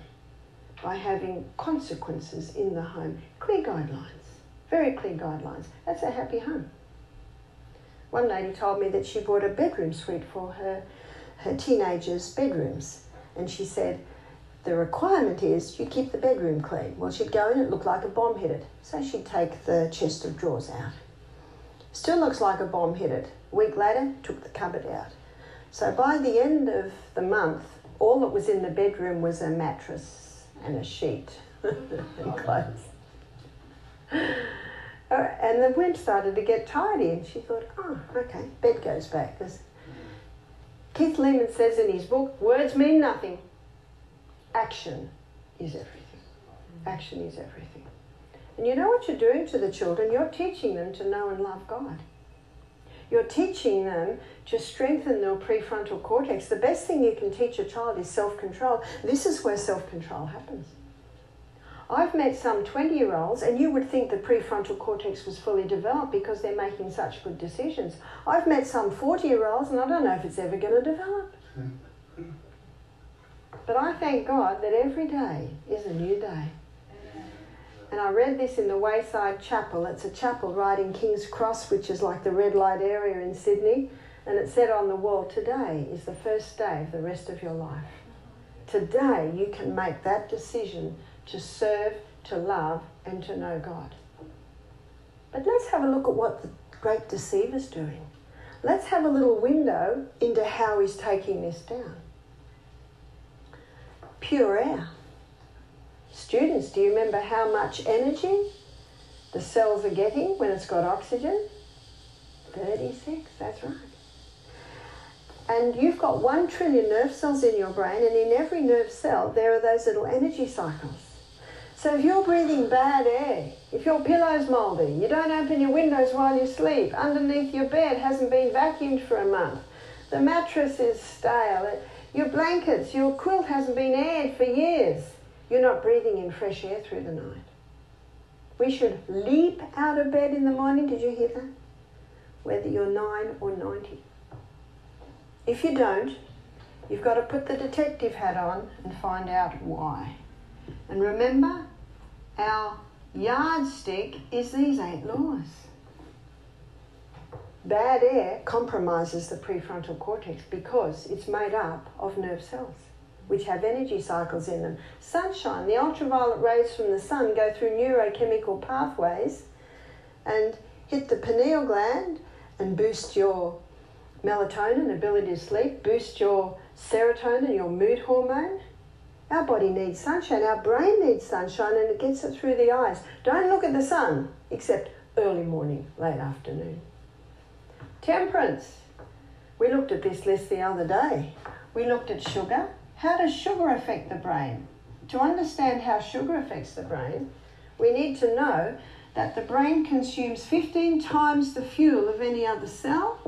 by having consequences in the home. Clear guidelines, very clear guidelines. That's a happy home. One lady told me that she bought a bedroom suite for her, her teenagers' bedrooms, and she said, the requirement is you keep the bedroom clean. Well, she'd go in, it looked like a bomb hit it. So she'd take the chest of drawers out. Still looks like a bomb hit it. A week later, took the cupboard out. So by the end of the month, all that was in the bedroom was a mattress and a sheet and clothes. Uh, and the wind started to get tidy, and she thought, oh, okay, bed goes back. Because Keith Leman says in his book, words mean nothing action is everything. Action is everything. And you know what you're doing to the children? You're teaching them to know and love God. You're teaching them to strengthen their prefrontal cortex. The best thing you can teach a child is self control. This is where self control happens. I've met some 20 year olds, and you would think the prefrontal cortex was fully developed because they're making such good decisions. I've met some 40 year olds, and I don't know if it's ever going to develop. But I thank God that every day is a new day. And I read this in the Wayside Chapel. It's a chapel right in King's Cross, which is like the red light area in Sydney. And it said on the wall, Today is the first day of the rest of your life. Today you can make that decision to serve, to love, and to know God. But let's have a look at what the great deceiver's doing. Let's have a little window into how he's taking this down pure air. Students, do you remember how much energy the cells are getting when it's got oxygen? 36, that's right. And you've got one trillion nerve cells in your brain, and in every nerve cell, there are those little energy cycles. So if you're breathing bad air, if your pillow's mouldy, you don't open your windows while you sleep, underneath your bed hasn't been vacuumed for a month, the mattress is stale, your blankets, your quilt hasn't been aired for years. You're not breathing in fresh air through the night. We should leap out of bed in the morning. Did you hear that? Whether you're 9 or 90. If you don't, you've got to put the detective hat on and find out why. And remember, our yardstick is these eight laws. Bad air compromises the prefrontal cortex because it's made up of nerve cells which have energy cycles in them. Sunshine, the ultraviolet rays from the sun go through neurochemical pathways and hit the pineal gland and boost your melatonin, ability to sleep, boost your serotonin, your mood hormone. Our body needs sunshine, our brain needs sunshine, and it gets it through the eyes. Don't look at the sun except early morning, late afternoon. Temperance. We looked at this list the other day. We looked at sugar. How does sugar affect the brain? To understand how sugar affects the brain, we need to know that the brain consumes 15 times the fuel of any other cell.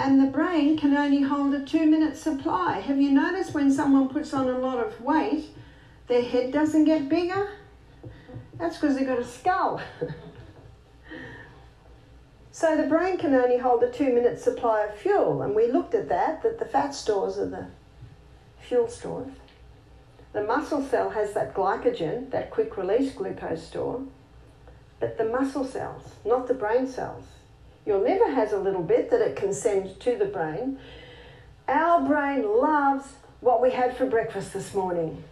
And the brain can only hold a two minute supply. Have you noticed when someone puts on a lot of weight, their head doesn't get bigger? That's because they've got a skull. so the brain can only hold a two minute supply of fuel. And we looked at that, that the fat stores are the fuel stores. The muscle cell has that glycogen, that quick release glucose store, but the muscle cells, not the brain cells. Your liver has a little bit that it can send to the brain. Our brain loves what we had for breakfast this morning.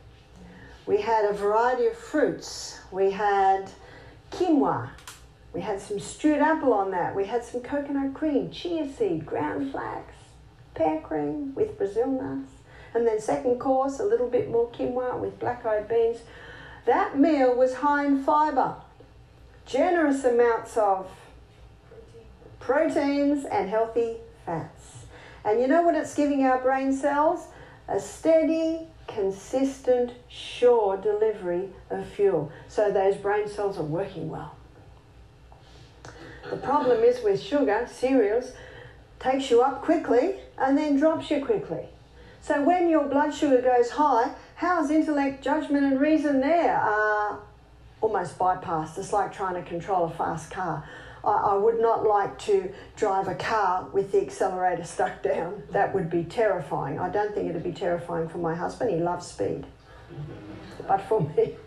We had a variety of fruits. We had quinoa. We had some stewed apple on that. We had some coconut cream, chia seed, ground flax, pear cream with Brazil nuts. And then second course, a little bit more quinoa with black-eyed beans. That meal was high in fibre, generous amounts of proteins and healthy fats. And you know what it's giving our brain cells? A steady, consistent, sure delivery of fuel. So those brain cells are working well. The problem is with sugar, cereals, takes you up quickly and then drops you quickly. So when your blood sugar goes high, how's intellect, judgment, and reason there? Uh, almost bypassed. It's like trying to control a fast car. I, I would not like to drive a car with the accelerator stuck down. That would be terrifying. I don't think it'd be terrifying for my husband. He loves speed. But for me,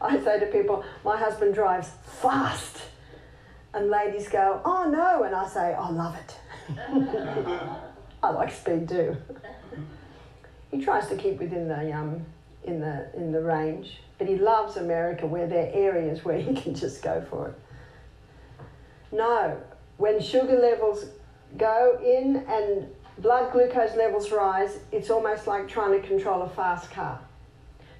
I say to people, my husband drives fast. And ladies go, oh no. And I say, I love it. I like speed too. He tries to keep within the um, in the in the range, but he loves America where there are areas where he can just go for it. No, when sugar levels go in and blood glucose levels rise, it's almost like trying to control a fast car.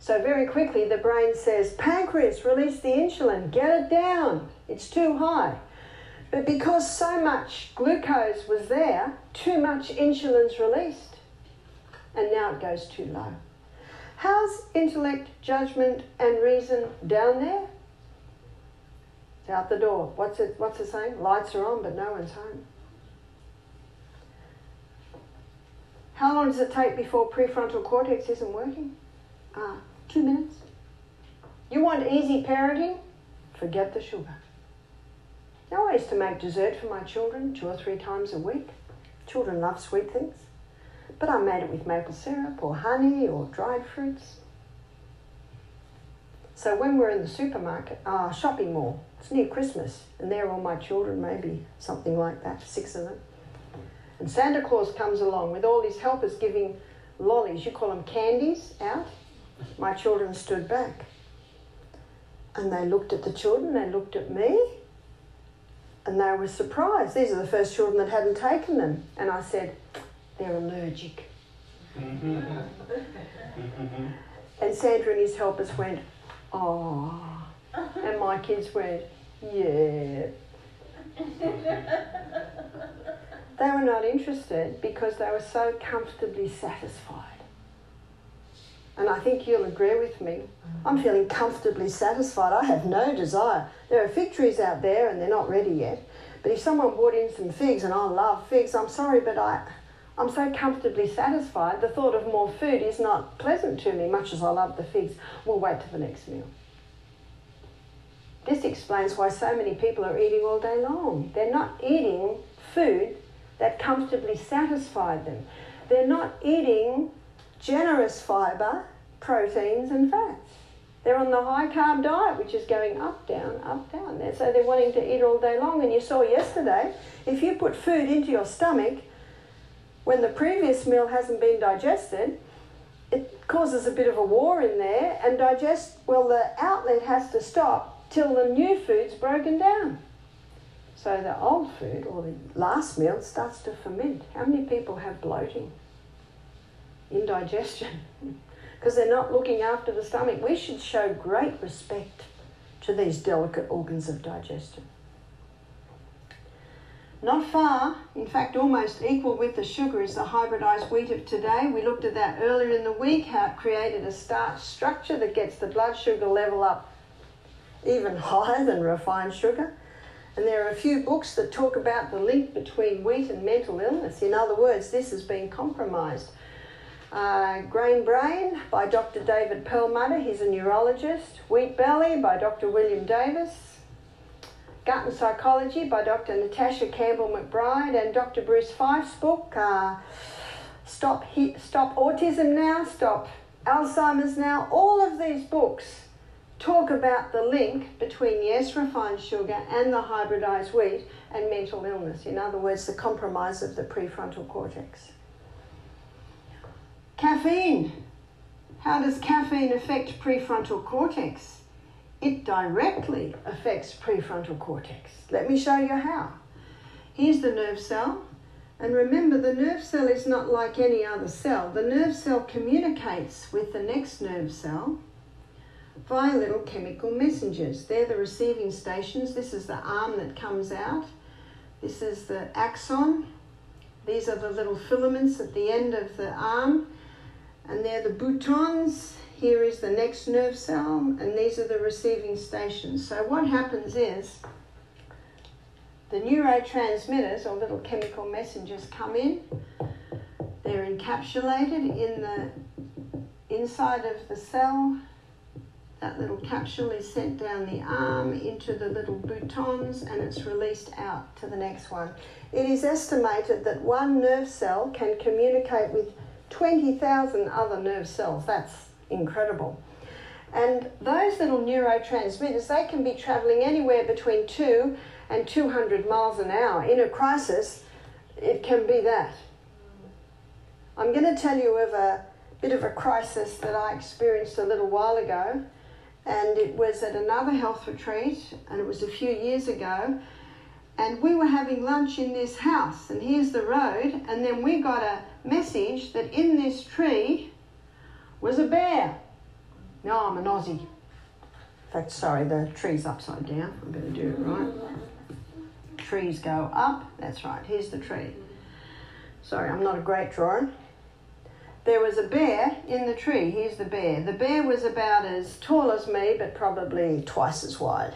So very quickly the brain says, pancreas, release the insulin, get it down. It's too high. But because so much glucose was there, too much insulin's released. And now it goes too low. How's intellect, judgment, and reason down there? It's out the door. What's it, what's it saying? Lights are on, but no one's home. How long does it take before prefrontal cortex isn't working? Ah, two minutes. You want easy parenting? Forget the sugar. Now, I used to make dessert for my children two or three times a week. Children love sweet things. But I made it with maple syrup or honey or dried fruits. So when we're in the supermarket, uh, shopping mall, it's near Christmas, and there are all my children, maybe something like that, six of them. And Santa Claus comes along with all his helpers giving lollies, you call them candies, out. My children stood back. And they looked at the children, they looked at me, and they were surprised. These are the first children that hadn't taken them. And I said, they're allergic. Mm-hmm. and Santa and his helpers went, oh. And my kids went, yeah. they were not interested because they were so comfortably satisfied. And I think you'll agree with me. I'm feeling comfortably satisfied. I have no desire. There are fig trees out there and they're not ready yet. But if someone brought in some figs, and I love figs, I'm sorry, but I, I'm so comfortably satisfied. The thought of more food is not pleasant to me, much as I love the figs. We'll wait till the next meal. This explains why so many people are eating all day long. They're not eating food that comfortably satisfied them. They're not eating generous fibre, proteins, and fats. They're on the high carb diet, which is going up, down, up, down. So they're wanting to eat all day long. And you saw yesterday, if you put food into your stomach when the previous meal hasn't been digested, it causes a bit of a war in there and digest, well, the outlet has to stop till the new food's broken down. So the old food or the last meal starts to ferment. How many people have bloating? indigestion because they're not looking after the stomach. We should show great respect to these delicate organs of digestion. Not far, in fact, almost equal with the sugar is the hybridized wheat of today. We looked at that earlier in the week, how it created a starch structure that gets the blood sugar level up even higher than refined sugar. And there are a few books that talk about the link between wheat and mental illness. In other words, this has been compromised. Uh, Grain Brain by Dr. David Perlmutter, he's a neurologist. Wheat Belly by Dr. William Davis. Gut and Psychology by Dr. Natasha Campbell McBride and Dr. Bruce Fife's book, uh, Stop, he- Stop Autism Now, Stop Alzheimer's Now. All of these books talk about the link between yes, refined sugar and the hybridized wheat and mental illness. In other words, the compromise of the prefrontal cortex. Caffeine. How does caffeine affect prefrontal cortex? It directly affects prefrontal cortex. Let me show you how. Here's the nerve cell. And remember, the nerve cell is not like any other cell. The nerve cell communicates with the next nerve cell via little chemical messengers. They're the receiving stations. This is the arm that comes out. This is the axon. These are the little filaments at the end of the arm. And they're the boutons here is the next nerve cell, and these are the receiving stations. So what happens is the neurotransmitters or little chemical messengers come in. They're encapsulated in the inside of the cell. That little capsule is sent down the arm into the little boutons and it's released out to the next one. It is estimated that one nerve cell can communicate with 20,000 other nerve cells. That's incredible. And those little neurotransmitters, they can be traveling anywhere between 2 and 200 miles an hour. In a crisis, it can be that. I'm going to tell you of a bit of a crisis that I experienced a little while ago, and it was at another health retreat, and it was a few years ago. And we were having lunch in this house, and here's the road, and then we got a message that in this tree was a bear. No, I'm an Aussie. In fact, sorry, the tree's upside down. I'm going to do it right. Trees go up. That's right. Here's the tree. Sorry, I'm not a great drawer. There was a bear in the tree. Here's the bear. The bear was about as tall as me, but probably twice as wide.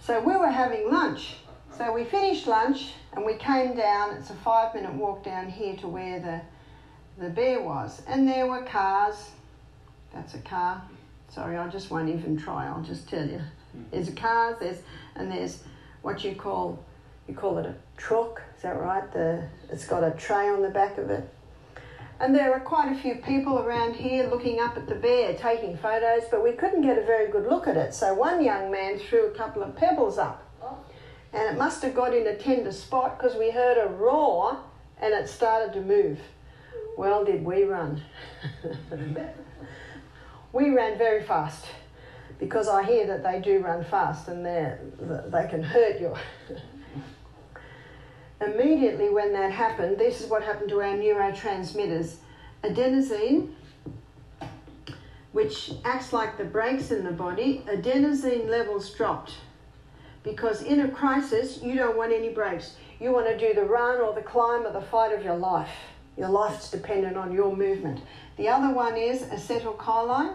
So we were having lunch. So we finished lunch and we came down. It's a five minute walk down here to where the the bear was. And there were cars. That's a car. Sorry, I just won't even try. I'll just tell you. There's a car. There's and there's what you call you call it a truck. Is that right? The it's got a tray on the back of it. And there are quite a few people around here looking up at the bear, taking photos, but we couldn't get a very good look at it. So one young man threw a couple of pebbles up. And it must have got in a tender spot because we heard a roar and it started to move. Well, did we run? we ran very fast because I hear that they do run fast and they they can hurt you. Immediately when that happened, this is what happened to our neurotransmitters. Adenosine, which acts like the brakes in the body, adenosine levels dropped because in a crisis you don't want any brakes. You want to do the run or the climb or the fight of your life. Your life's dependent on your movement. The other one is acetylcholine.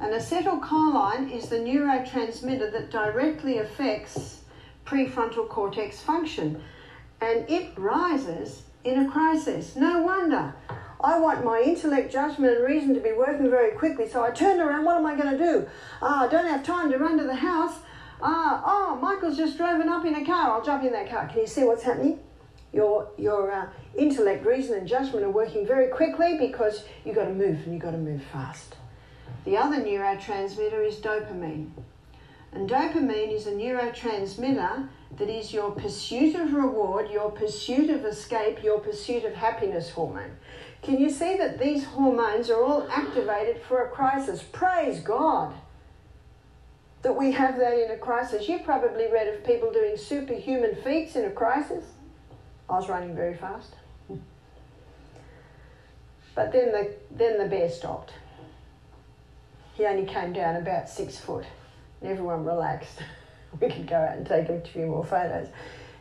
And acetylcholine is the neurotransmitter that directly affects prefrontal cortex function. And it rises in a crisis. No wonder. I want my intellect, judgment, and reason to be working very quickly. So I turn around, what am I going to do? Ah, I don't have time to run to the house. Ah, oh, Michael's just driven up in a car. I'll jump in that car. Can you see what's happening? Your, your uh, intellect, reason, and judgment are working very quickly because you've got to move and you've got to move fast. The other neurotransmitter is dopamine. And dopamine is a neurotransmitter that is your pursuit of reward, your pursuit of escape, your pursuit of happiness hormone. Can you see that these hormones are all activated for a crisis? Praise God that we have that in a crisis. You've probably read of people doing superhuman feats in a crisis. I was running very fast. But then the, then the bear stopped. He only came down about six foot, and everyone relaxed. We could go out and take a few more photos.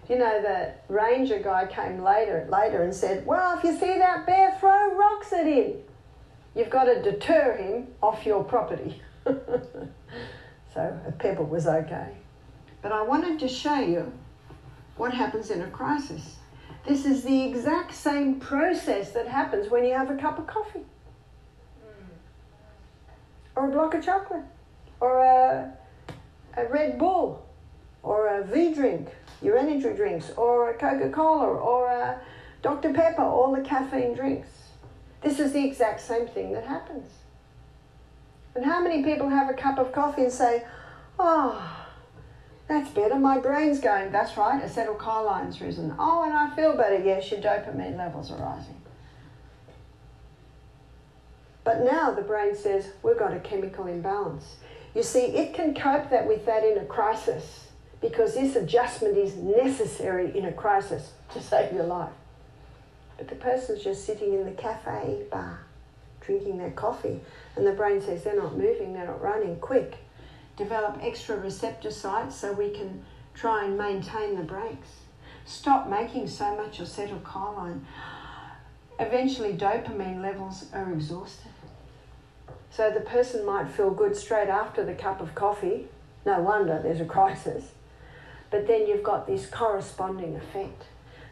You know, the ranger guy came later later and said, Well, if you see that bear, throw rocks at him. You've got to deter him off your property. so a pebble was okay. But I wanted to show you what happens in a crisis. This is the exact same process that happens when you have a cup of coffee, or a block of chocolate, or a, a Red Bull, or a V drink, your energy drinks, or a Coca Cola, or a Dr. Pepper, all the caffeine drinks. This is the exact same thing that happens. And how many people have a cup of coffee and say, Oh, that's better. My brain's going, that's right, acetylcholine's risen. Oh, and I feel better. Yes, your dopamine levels are rising. But now the brain says, we've got a chemical imbalance. You see, it can cope that with that in a crisis because this adjustment is necessary in a crisis to save your life. But the person's just sitting in the cafe bar drinking their coffee, and the brain says they're not moving, they're not running, quick develop extra receptor sites so we can try and maintain the brakes. Stop making so much acetylcholine. Eventually, dopamine levels are exhausted. So the person might feel good straight after the cup of coffee. No wonder there's a crisis. But then you've got this corresponding effect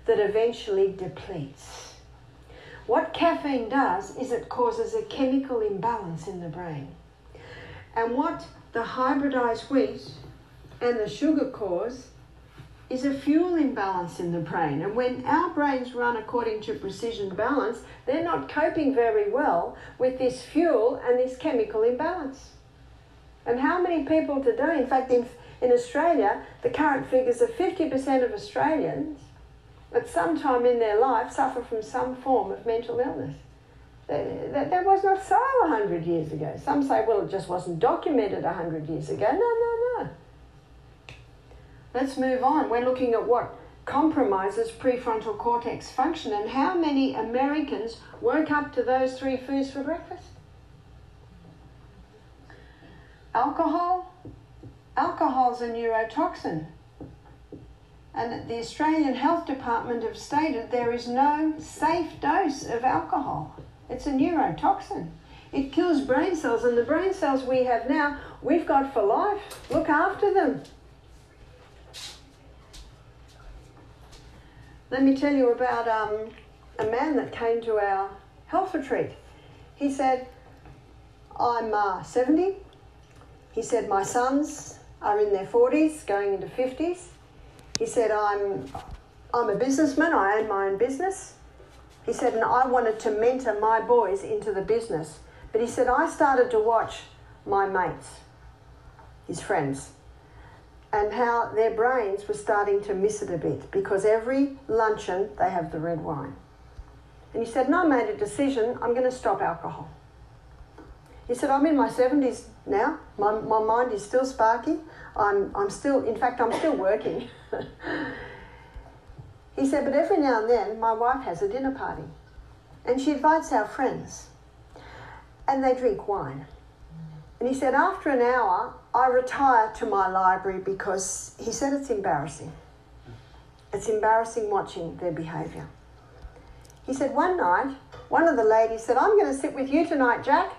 that eventually depletes. What caffeine does is it causes a chemical imbalance in the brain. And what the hybridized wheat and the sugar cause is a fuel imbalance in the brain. And when our brains run according to precision balance, they're not coping very well with this fuel and this chemical imbalance. And how many people today, in fact, in, in Australia, the current figures are 50% of Australians at some time in their life suffer from some form of mental illness. Uh, that, that was not so 100 years ago. Some say, well, it just wasn't documented 100 years ago. No, no, no. Let's move on. We're looking at what compromises prefrontal cortex function and how many Americans woke up to those three foods for breakfast. Alcohol. Alcohol's a neurotoxin. And the Australian Health Department have stated there is no safe dose of alcohol. It's a neurotoxin. It kills brain cells, and the brain cells we have now, we've got for life. Look after them. Let me tell you about um, a man that came to our health retreat. He said, I'm uh, 70. He said, My sons are in their 40s, going into 50s. He said, I'm, I'm a businessman, I own my own business. He said, and I wanted to mentor my boys into the business. But he said, I started to watch my mates, his friends, and how their brains were starting to miss it a bit because every luncheon they have the red wine. And he said, and I made a decision, I'm going to stop alcohol. He said, I'm in my 70s now. My, my mind is still sparky. I'm, I'm still, in fact, I'm still working. He said, but every now and then my wife has a dinner party and she invites our friends and they drink wine. And he said, after an hour, I retire to my library because he said it's embarrassing. It's embarrassing watching their behaviour. He said, one night, one of the ladies said, I'm going to sit with you tonight, Jack,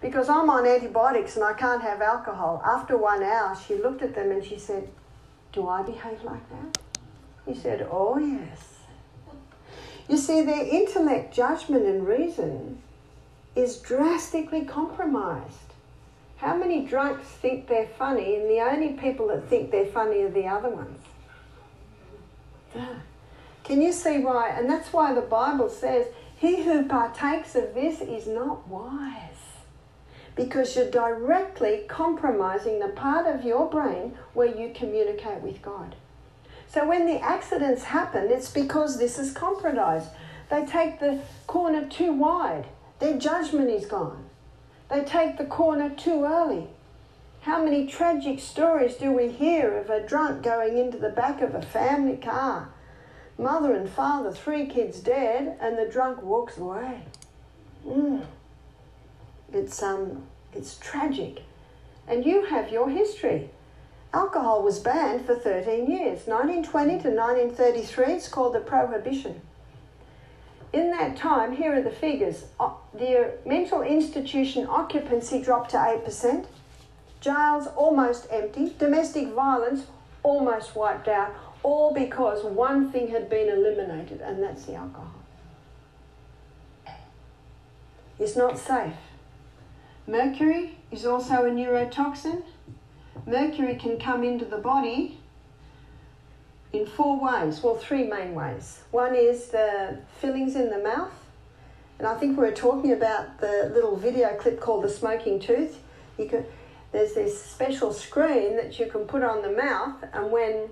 because I'm on antibiotics and I can't have alcohol. After one hour, she looked at them and she said, Do I behave like that? He said, Oh, yes. You see, their intellect, judgment, and reason is drastically compromised. How many drunks think they're funny, and the only people that think they're funny are the other ones? Can you see why? And that's why the Bible says, He who partakes of this is not wise. Because you're directly compromising the part of your brain where you communicate with God. So when the accidents happen, it's because this is compromised. They take the corner too wide. Their judgment is gone. They take the corner too early. How many tragic stories do we hear of a drunk going into the back of a family car? Mother and father, three kids dead, and the drunk walks away. Mm. It's, um, it's tragic. And you have your history. Alcohol was banned for 13 years. 1920 to 1933, it's called the Prohibition. In that time, here are the figures. The mental institution occupancy dropped to 8%, jails almost empty, domestic violence almost wiped out, all because one thing had been eliminated, and that's the alcohol. It's not safe. Mercury is also a neurotoxin. Mercury can come into the body in four ways, well, three main ways. One is the fillings in the mouth, and I think we were talking about the little video clip called the smoking tooth. You there's this special screen that you can put on the mouth, and when,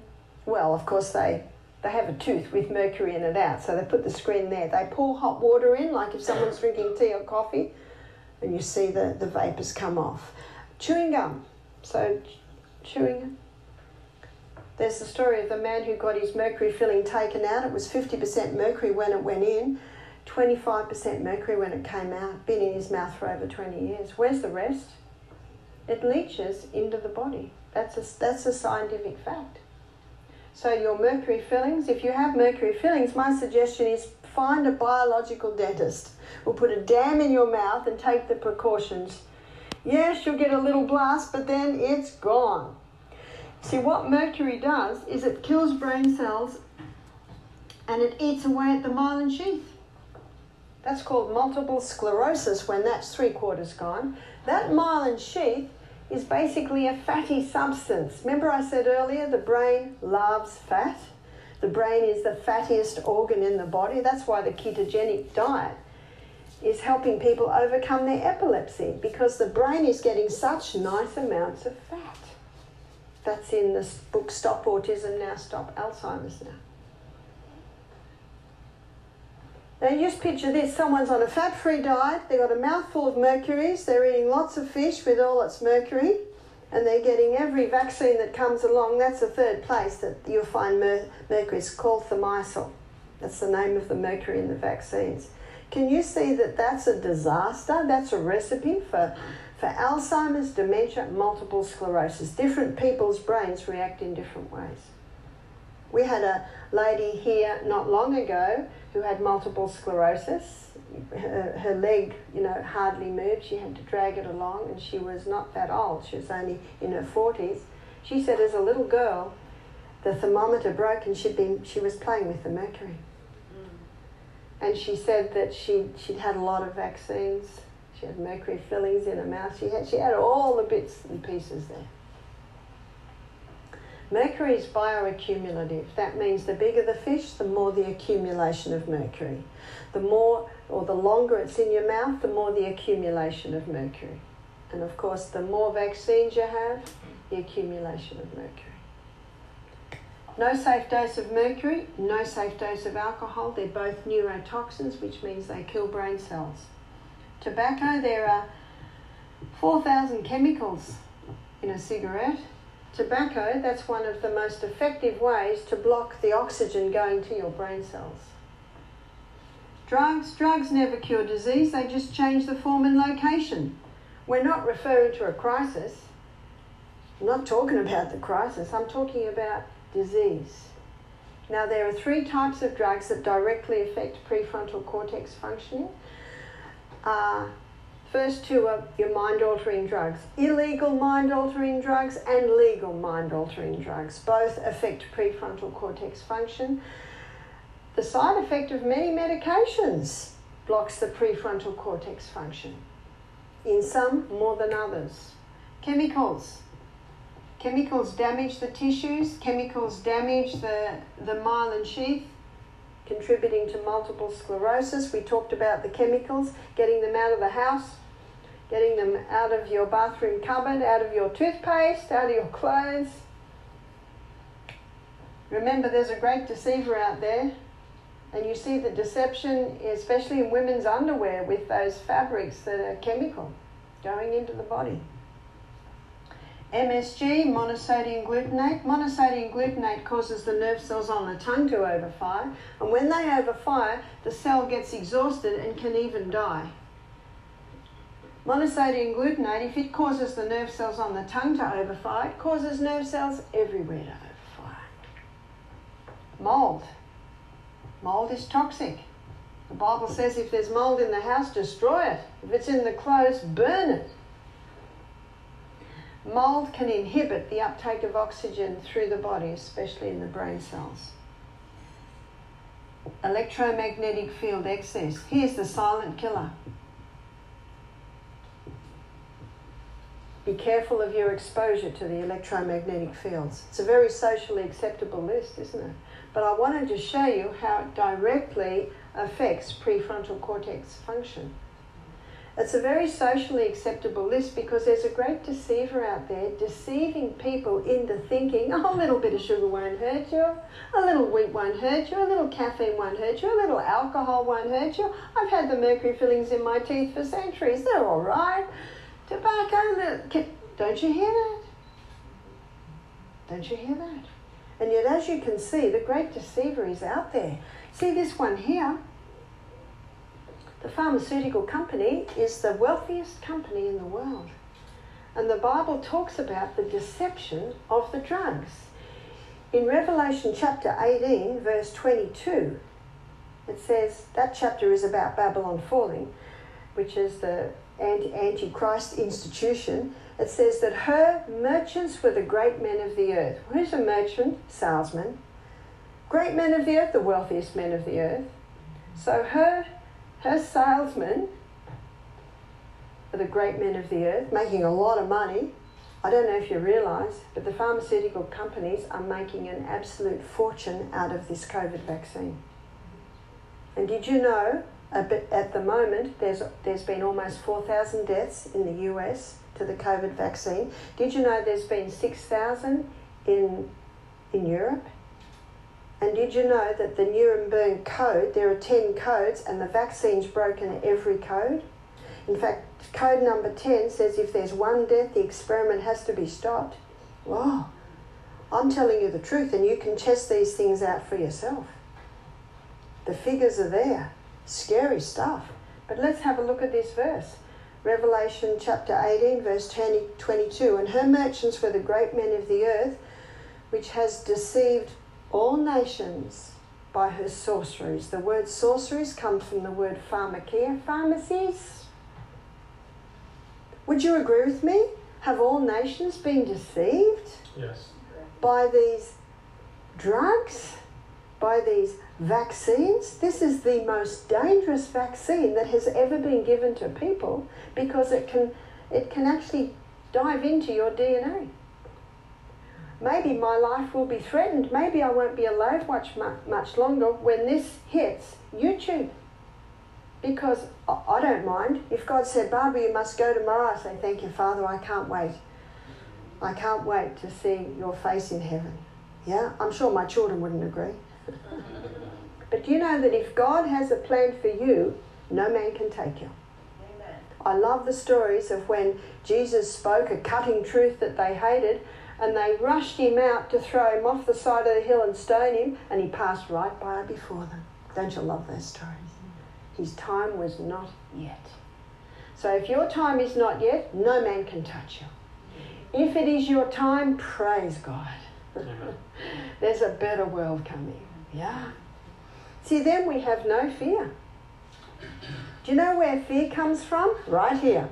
well, of course, they they have a tooth with mercury in it out, so they put the screen there. They pour hot water in, like if someone's drinking tea or coffee, and you see the, the vapors come off. Chewing gum. So, chewing. There's the story of the man who got his mercury filling taken out. It was 50% mercury when it went in, 25% mercury when it came out. Been in his mouth for over 20 years. Where's the rest? It leaches into the body. That's a, that's a scientific fact. So your mercury fillings, if you have mercury fillings, my suggestion is find a biological dentist who'll put a dam in your mouth and take the precautions. Yes, you'll get a little blast, but then it's gone. See, what mercury does is it kills brain cells and it eats away at the myelin sheath. That's called multiple sclerosis when that's three quarters gone. That myelin sheath is basically a fatty substance. Remember, I said earlier the brain loves fat? The brain is the fattiest organ in the body. That's why the ketogenic diet is helping people overcome their epilepsy because the brain is getting such nice amounts of fat. That's in the book Stop Autism Now, Stop Alzheimer's Now. Now, just picture this someone's on a fat free diet, they've got a mouthful of mercuries, they're eating lots of fish with all its mercury, and they're getting every vaccine that comes along. That's the third place that you'll find mer- mercury. It's called thimerosal. That's the name of the mercury in the vaccines. Can you see that that's a disaster? That's a recipe for, for Alzheimer's, dementia, multiple sclerosis. Different people's brains react in different ways. We had a lady here not long ago who had multiple sclerosis. Her, her leg, you know, hardly moved. She had to drag it along, and she was not that old. She was only in her 40s. She said, as a little girl, the thermometer broke and she'd been, she was playing with the mercury. And she said that she, she'd had a lot of vaccines. She had mercury fillings in her mouth. She had, she had all the bits and pieces there. Mercury is bioaccumulative. That means the bigger the fish, the more the accumulation of mercury. The more or the longer it's in your mouth, the more the accumulation of mercury. And of course, the more vaccines you have, the accumulation of mercury. No safe dose of mercury, no safe dose of alcohol. They're both neurotoxins, which means they kill brain cells. Tobacco, there are 4,000 chemicals in a cigarette tobacco, that's one of the most effective ways to block the oxygen going to your brain cells. Drugs, drugs never cure disease, they just change the form and location. We're not referring to a crisis. I'm not talking about the crisis, I'm talking about disease. Now, there are three types of drugs that directly affect prefrontal cortex functioning. Uh, First two are your mind altering drugs. Illegal mind altering drugs and legal mind altering drugs. Both affect prefrontal cortex function. The side effect of many medications blocks the prefrontal cortex function. In some, more than others. Chemicals. Chemicals damage the tissues, chemicals damage the, the myelin sheath, contributing to multiple sclerosis. We talked about the chemicals, getting them out of the house, getting them out of your bathroom cupboard, out of your toothpaste, out of your clothes. Remember, there's a great deceiver out there, and you see the deception, especially in women's underwear, with those fabrics that are chemical going into the body. MSG, monosodium glutamate. Monosodium glutamate causes the nerve cells on the tongue to overfire, and when they overfire, the cell gets exhausted and can even die. Monosodium glutamate, if it causes the nerve cells on the tongue to overfire, it causes nerve cells everywhere to overfire. Mold. Mold is toxic. The Bible says if there's mold in the house, destroy it. If it's in the clothes, burn it. Mold can inhibit the uptake of oxygen through the body, especially in the brain cells. Electromagnetic field excess. Here's the silent killer. Be careful of your exposure to the electromagnetic fields. It's a very socially acceptable list, isn't it? But I wanted to show you how it directly affects prefrontal cortex function. It's a very socially acceptable list because there's a great deceiver out there deceiving people into thinking, oh, a little bit of sugar won't hurt you, a little wheat won't hurt you, a little caffeine won't hurt you, a little alcohol won't hurt you. I've had the mercury fillings in my teeth for centuries, they're all right. Tobacco, don't you hear that? Don't you hear that? And yet, as you can see, the great deceiver is out there. See this one here? The pharmaceutical company is the wealthiest company in the world. And the Bible talks about the deception of the drugs. In Revelation chapter 18, verse 22, it says that chapter is about Babylon falling, which is the anti antichrist institution. It says that her merchants were the great men of the earth. Who's a merchant? Salesman. Great men of the earth, the wealthiest men of the earth. So her her salesmen are the great men of the earth, making a lot of money. I don't know if you realise, but the pharmaceutical companies are making an absolute fortune out of this COVID vaccine. And did you know, at the moment, there's, there's been almost 4,000 deaths in the US to the COVID vaccine. Did you know there's been 6,000 in, in Europe? And did you know that the Nuremberg Code, there are 10 codes, and the vaccine's broken every code? In fact, code number 10 says if there's one death, the experiment has to be stopped. Wow. I'm telling you the truth, and you can test these things out for yourself. The figures are there. Scary stuff. But let's have a look at this verse. Revelation chapter 18, verse 20, 22. And her merchants were the great men of the earth, which has deceived all nations by her sorceries. The word sorceries comes from the word pharmakeia, pharmacies. Would you agree with me? Have all nations been deceived? Yes. By these drugs? By these vaccines? This is the most dangerous vaccine that has ever been given to people because it can, it can actually dive into your DNA maybe my life will be threatened. Maybe I won't be alive much, much longer when this hits YouTube. Because I don't mind. If God said, Barbara, you must go tomorrow, I say, Thank you, Father, I can't wait. I can't wait to see your face in heaven. Yeah? I'm sure my children wouldn't agree. but you know that if God has a plan for you, no man can take you. I love the stories of when Jesus spoke a cutting truth that they hated and they rushed him out to throw him off the side of the hill and stone him, and he passed right by before them. Don't you love those stories? His time was not yet. So if your time is not yet, no man can touch you. If it is your time, praise God. There's a better world coming. Yeah. See, then we have no fear. Do you know where fear comes from? Right here,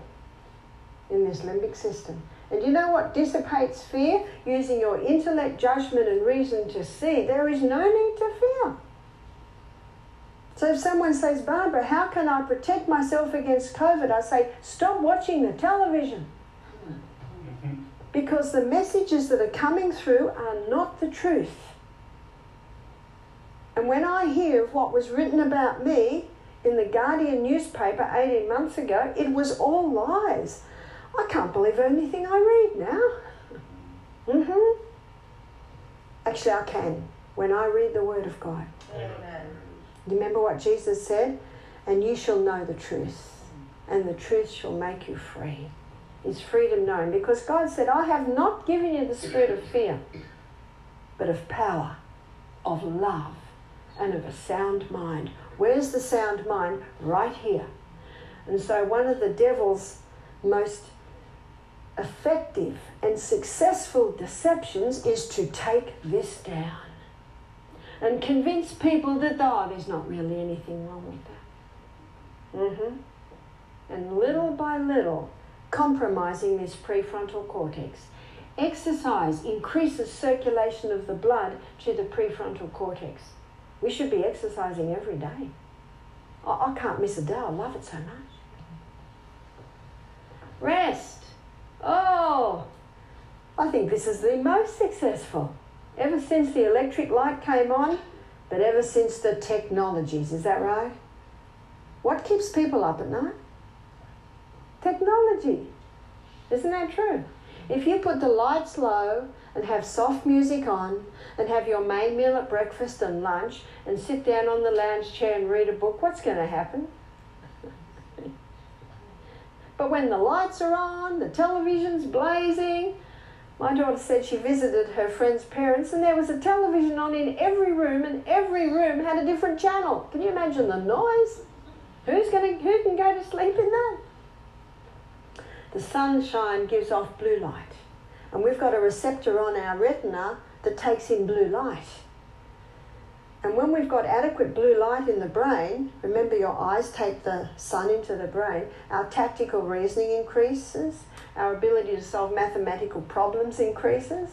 in this limbic system. And you know what dissipates fear? Using your intellect, judgment, and reason to see. There is no need to fear. So if someone says, Barbara, how can I protect myself against COVID? I say, stop watching the television. Because the messages that are coming through are not the truth. And when I hear of what was written about me in the Guardian newspaper 18 months ago, it was all lies. I can't believe anything I read now. Mm-hmm. Actually, I can when I read the Word of God. Amen. You remember what Jesus said? And you shall know the truth, and the truth shall make you free. Is freedom known? Because God said, I have not given you the spirit of fear, but of power, of love, and of a sound mind. Where's the sound mind? Right here. And so, one of the devil's most effective and successful deceptions is to take this down and convince people that, oh, there's not really anything wrong with that. Mm-hmm. And little by little, compromising this prefrontal cortex. Exercise increases circulation of the blood to the prefrontal cortex. We should be exercising every day. I, I can't miss a day. I love it so much. Rest. Oh, I think this is the most successful. Ever since the electric light came on, but ever since the technologies, is that right? What keeps people up at night? Technology. Isn't that true? If you put the lights low and have soft music on and have your main meal at breakfast and lunch and sit down on the lounge chair and read a book, what's going to happen? But when the lights are on, the television's blazing, my daughter said she visited her friend's parents and there was a television on in every room and every room had a different channel. Can you imagine the noise? Who's going to, who can go to sleep in that? the sunshine gives off blue light. And we've got a receptor on our retina that takes in blue light. And when we've got adequate blue light in the brain, remember your eyes take the sun into the brain, our tactical reasoning increases, our ability to solve mathematical problems increases.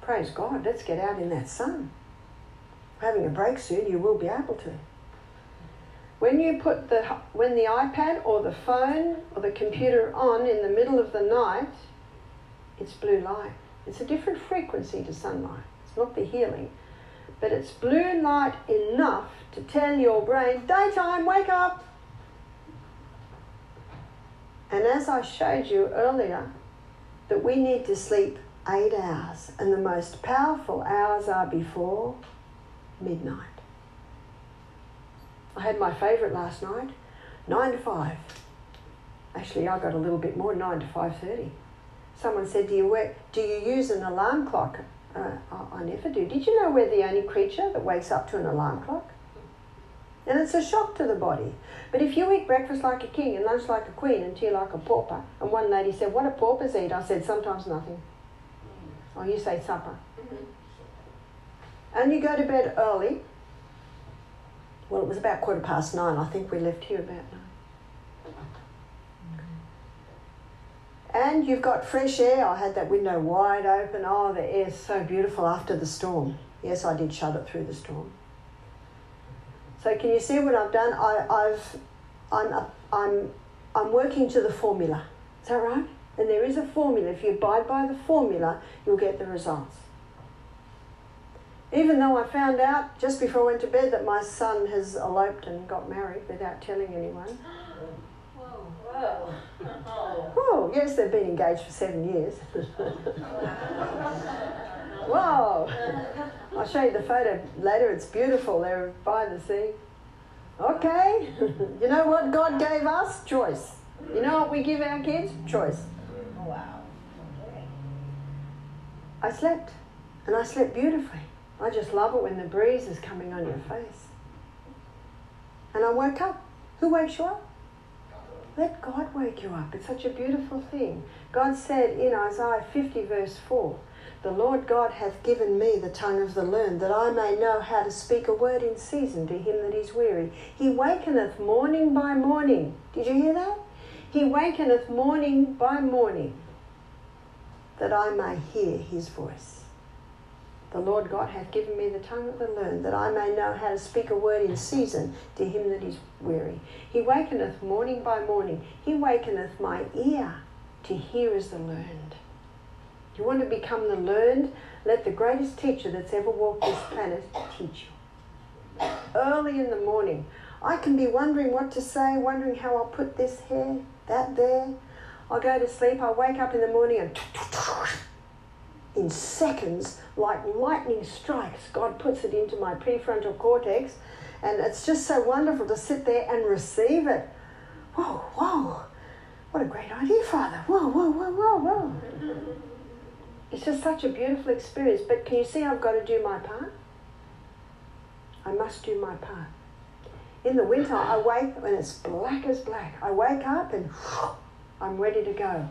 Praise God, let's get out in that sun. Having a break soon, you will be able to. When you put the when the iPad or the phone or the computer on in the middle of the night, it's blue light. It's a different frequency to sunlight. It's not the healing, but it's blue light enough to tell your brain, daytime, wake up. And as I showed you earlier, that we need to sleep eight hours, and the most powerful hours are before midnight. I had my favourite last night, nine to five. Actually, I got a little bit more, nine to five thirty. Someone said, "Do you work, do you use an alarm clock?" Uh, I, I never do. Did you know we're the only creature that wakes up to an alarm clock? And it's a shock to the body. But if you eat breakfast like a king and lunch like a queen and tea like a pauper, and one lady said, What do paupers eat? I said, Sometimes nothing. Or oh, you say supper. And you go to bed early, well, it was about quarter past nine. I think we left here about nine. And you've got fresh air. I had that window wide open. Oh, the air's so beautiful after the storm. Yes, I did shut it through the storm. So can you see what I've done? I, I've, I'm, I'm, I'm working to the formula. Is that right? And there is a formula. If you abide by the formula, you'll get the results. Even though I found out just before I went to bed that my son has eloped and got married without telling anyone. Whoa. Whoa. Oh, yes, they've been engaged for seven years. Whoa. I'll show you the photo later. It's beautiful. They're by the sea. Okay. you know what God gave us? Choice. You know what we give our kids? Choice. Wow. I slept, and I slept beautifully. I just love it when the breeze is coming on your face. And I woke up. Who wakes you up? Let God wake you up. It's such a beautiful thing. God said in Isaiah 50, verse 4, The Lord God hath given me the tongue of the learned, that I may know how to speak a word in season to him that is weary. He wakeneth morning by morning. Did you hear that? He wakeneth morning by morning, that I may hear his voice. The Lord God hath given me the tongue of the learned, that I may know how to speak a word in season to him that is weary. He wakeneth morning by morning. He wakeneth my ear to hear as the learned. You want to become the learned? Let the greatest teacher that's ever walked this planet teach you. Early in the morning, I can be wondering what to say, wondering how I'll put this here, that there. I'll go to sleep, I'll wake up in the morning and in seconds, like lightning strikes, God puts it into my prefrontal cortex, and it's just so wonderful to sit there and receive it. Whoa, whoa, what a great idea, Father. Whoa, whoa, whoa, whoa, whoa. It's just such a beautiful experience, but can you see I've got to do my part? I must do my part. In the winter, I wake when it's black as black. I wake up and I'm ready to go.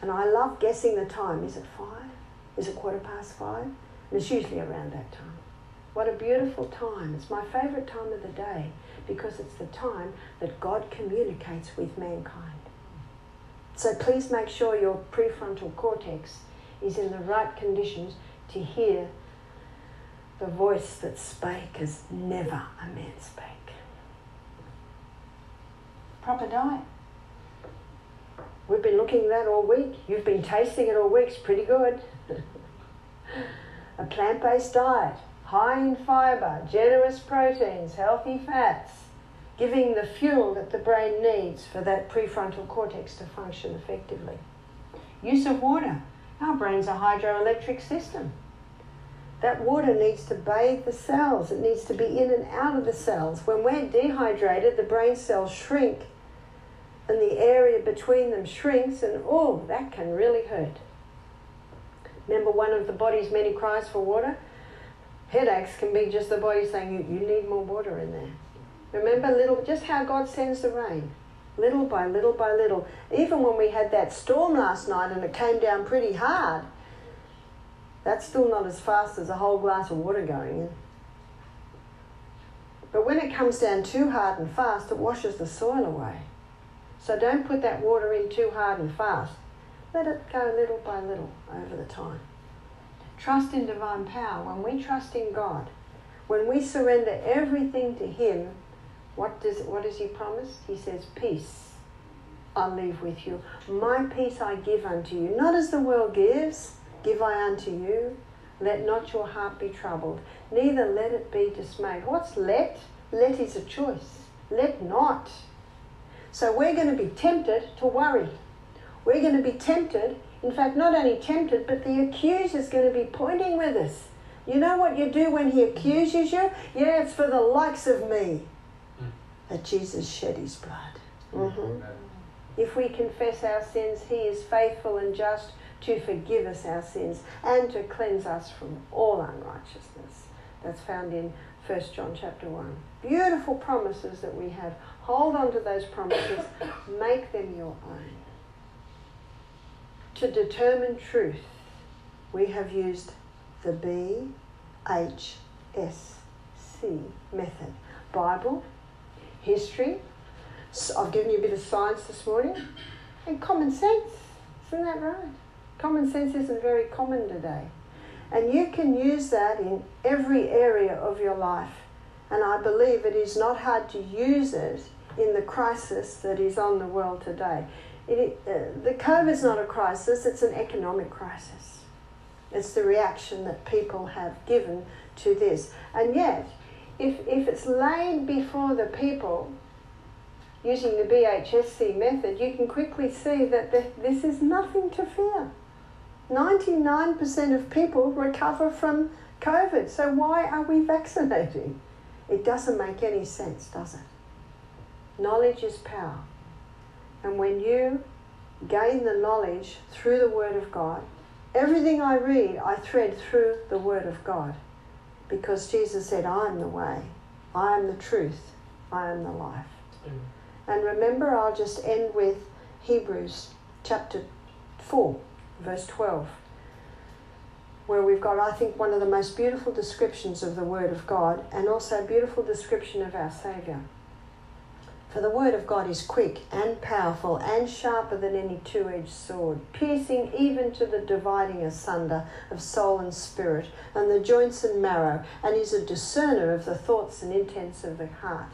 And I love guessing the time. Is it five? Is it quarter past five? And it's usually around that time. What a beautiful time. It's my favourite time of the day because it's the time that God communicates with mankind. So please make sure your prefrontal cortex is in the right conditions to hear the voice that spake as never a man spake. Proper diet. We've been looking at that all week. You've been tasting it all week. It's pretty good. A plant based diet, high in fiber, generous proteins, healthy fats, giving the fuel that the brain needs for that prefrontal cortex to function effectively. Use of water. Our brain's a hydroelectric system. That water needs to bathe the cells. It needs to be in and out of the cells. When we're dehydrated, the brain cells shrink and the area between them shrinks, and oh, that can really hurt. Remember one of the body's many cries for water? Headaches can be just the body saying, you, you need more water in there. Remember little, just how God sends the rain, little by little by little. Even when we had that storm last night and it came down pretty hard, that's still not as fast as a whole glass of water going in. But when it comes down too hard and fast, it washes the soil away. So don't put that water in too hard and fast. Let it go little by little over the time. Trust in divine power. When we trust in God, when we surrender everything to Him, what does what does He promise? He says, "Peace I leave with you. My peace I give unto you, not as the world gives, give I unto you. Let not your heart be troubled, neither let it be dismayed." What's let? Let is a choice. Let not. So we're going to be tempted to worry. We're going to be tempted, in fact, not only tempted, but the accuser is going to be pointing with us. You know what you do when he accuses you? Yeah, it's for the likes of me that Jesus shed his blood. Mm-hmm. If we confess our sins, he is faithful and just to forgive us our sins and to cleanse us from all unrighteousness. That's found in 1 John chapter 1. Beautiful promises that we have. Hold on to those promises, make them your own. To determine truth, we have used the BHSC method Bible, history, I've given you a bit of science this morning, and common sense. Isn't that right? Common sense isn't very common today. And you can use that in every area of your life. And I believe it is not hard to use it in the crisis that is on the world today. It, uh, the COVID is not a crisis, it's an economic crisis. It's the reaction that people have given to this. And yet, if, if it's laid before the people using the BHSC method, you can quickly see that the, this is nothing to fear. 99% of people recover from COVID, so why are we vaccinating? It doesn't make any sense, does it? Knowledge is power. And when you gain the knowledge through the Word of God, everything I read, I thread through the Word of God. Because Jesus said, I am the way, I am the truth, I am the life. Mm. And remember, I'll just end with Hebrews chapter 4, verse 12 where we've got, I think, one of the most beautiful descriptions of the Word of God and also a beautiful description of our Saviour. For the Word of God is quick and powerful and sharper than any two edged sword, piercing even to the dividing asunder of soul and spirit, and the joints and marrow, and is a discerner of the thoughts and intents of the heart.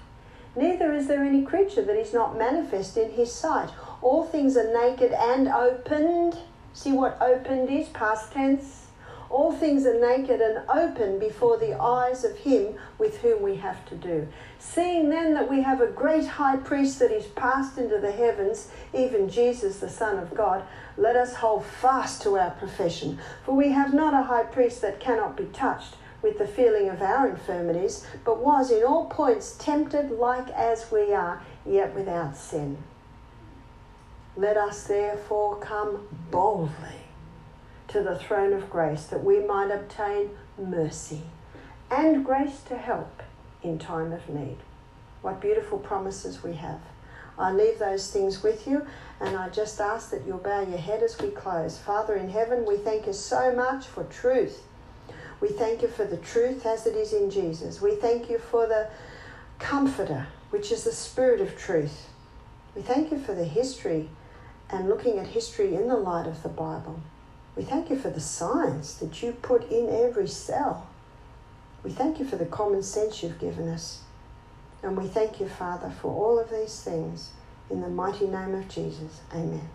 Neither is there any creature that is not manifest in his sight. All things are naked and opened. See what opened is? Past tense all things are naked and open before the eyes of him with whom we have to do. Seeing then that we have a great high priest that is passed into the heavens, even Jesus, the Son of God, let us hold fast to our profession. For we have not a high priest that cannot be touched with the feeling of our infirmities, but was in all points tempted like as we are, yet without sin. Let us therefore come boldly to the throne of grace that we might obtain mercy and grace to help in time of need. What beautiful promises we have. I leave those things with you, and I just ask that you'll bow your head as we close. Father in heaven, we thank you so much for truth. We thank you for the truth as it is in Jesus. We thank you for the Comforter, which is the Spirit of truth. We thank you for the history and looking at history in the light of the Bible. We thank you for the science that you put in every cell. We thank you for the common sense you've given us. And we thank you, Father, for all of these things. In the mighty name of Jesus. Amen.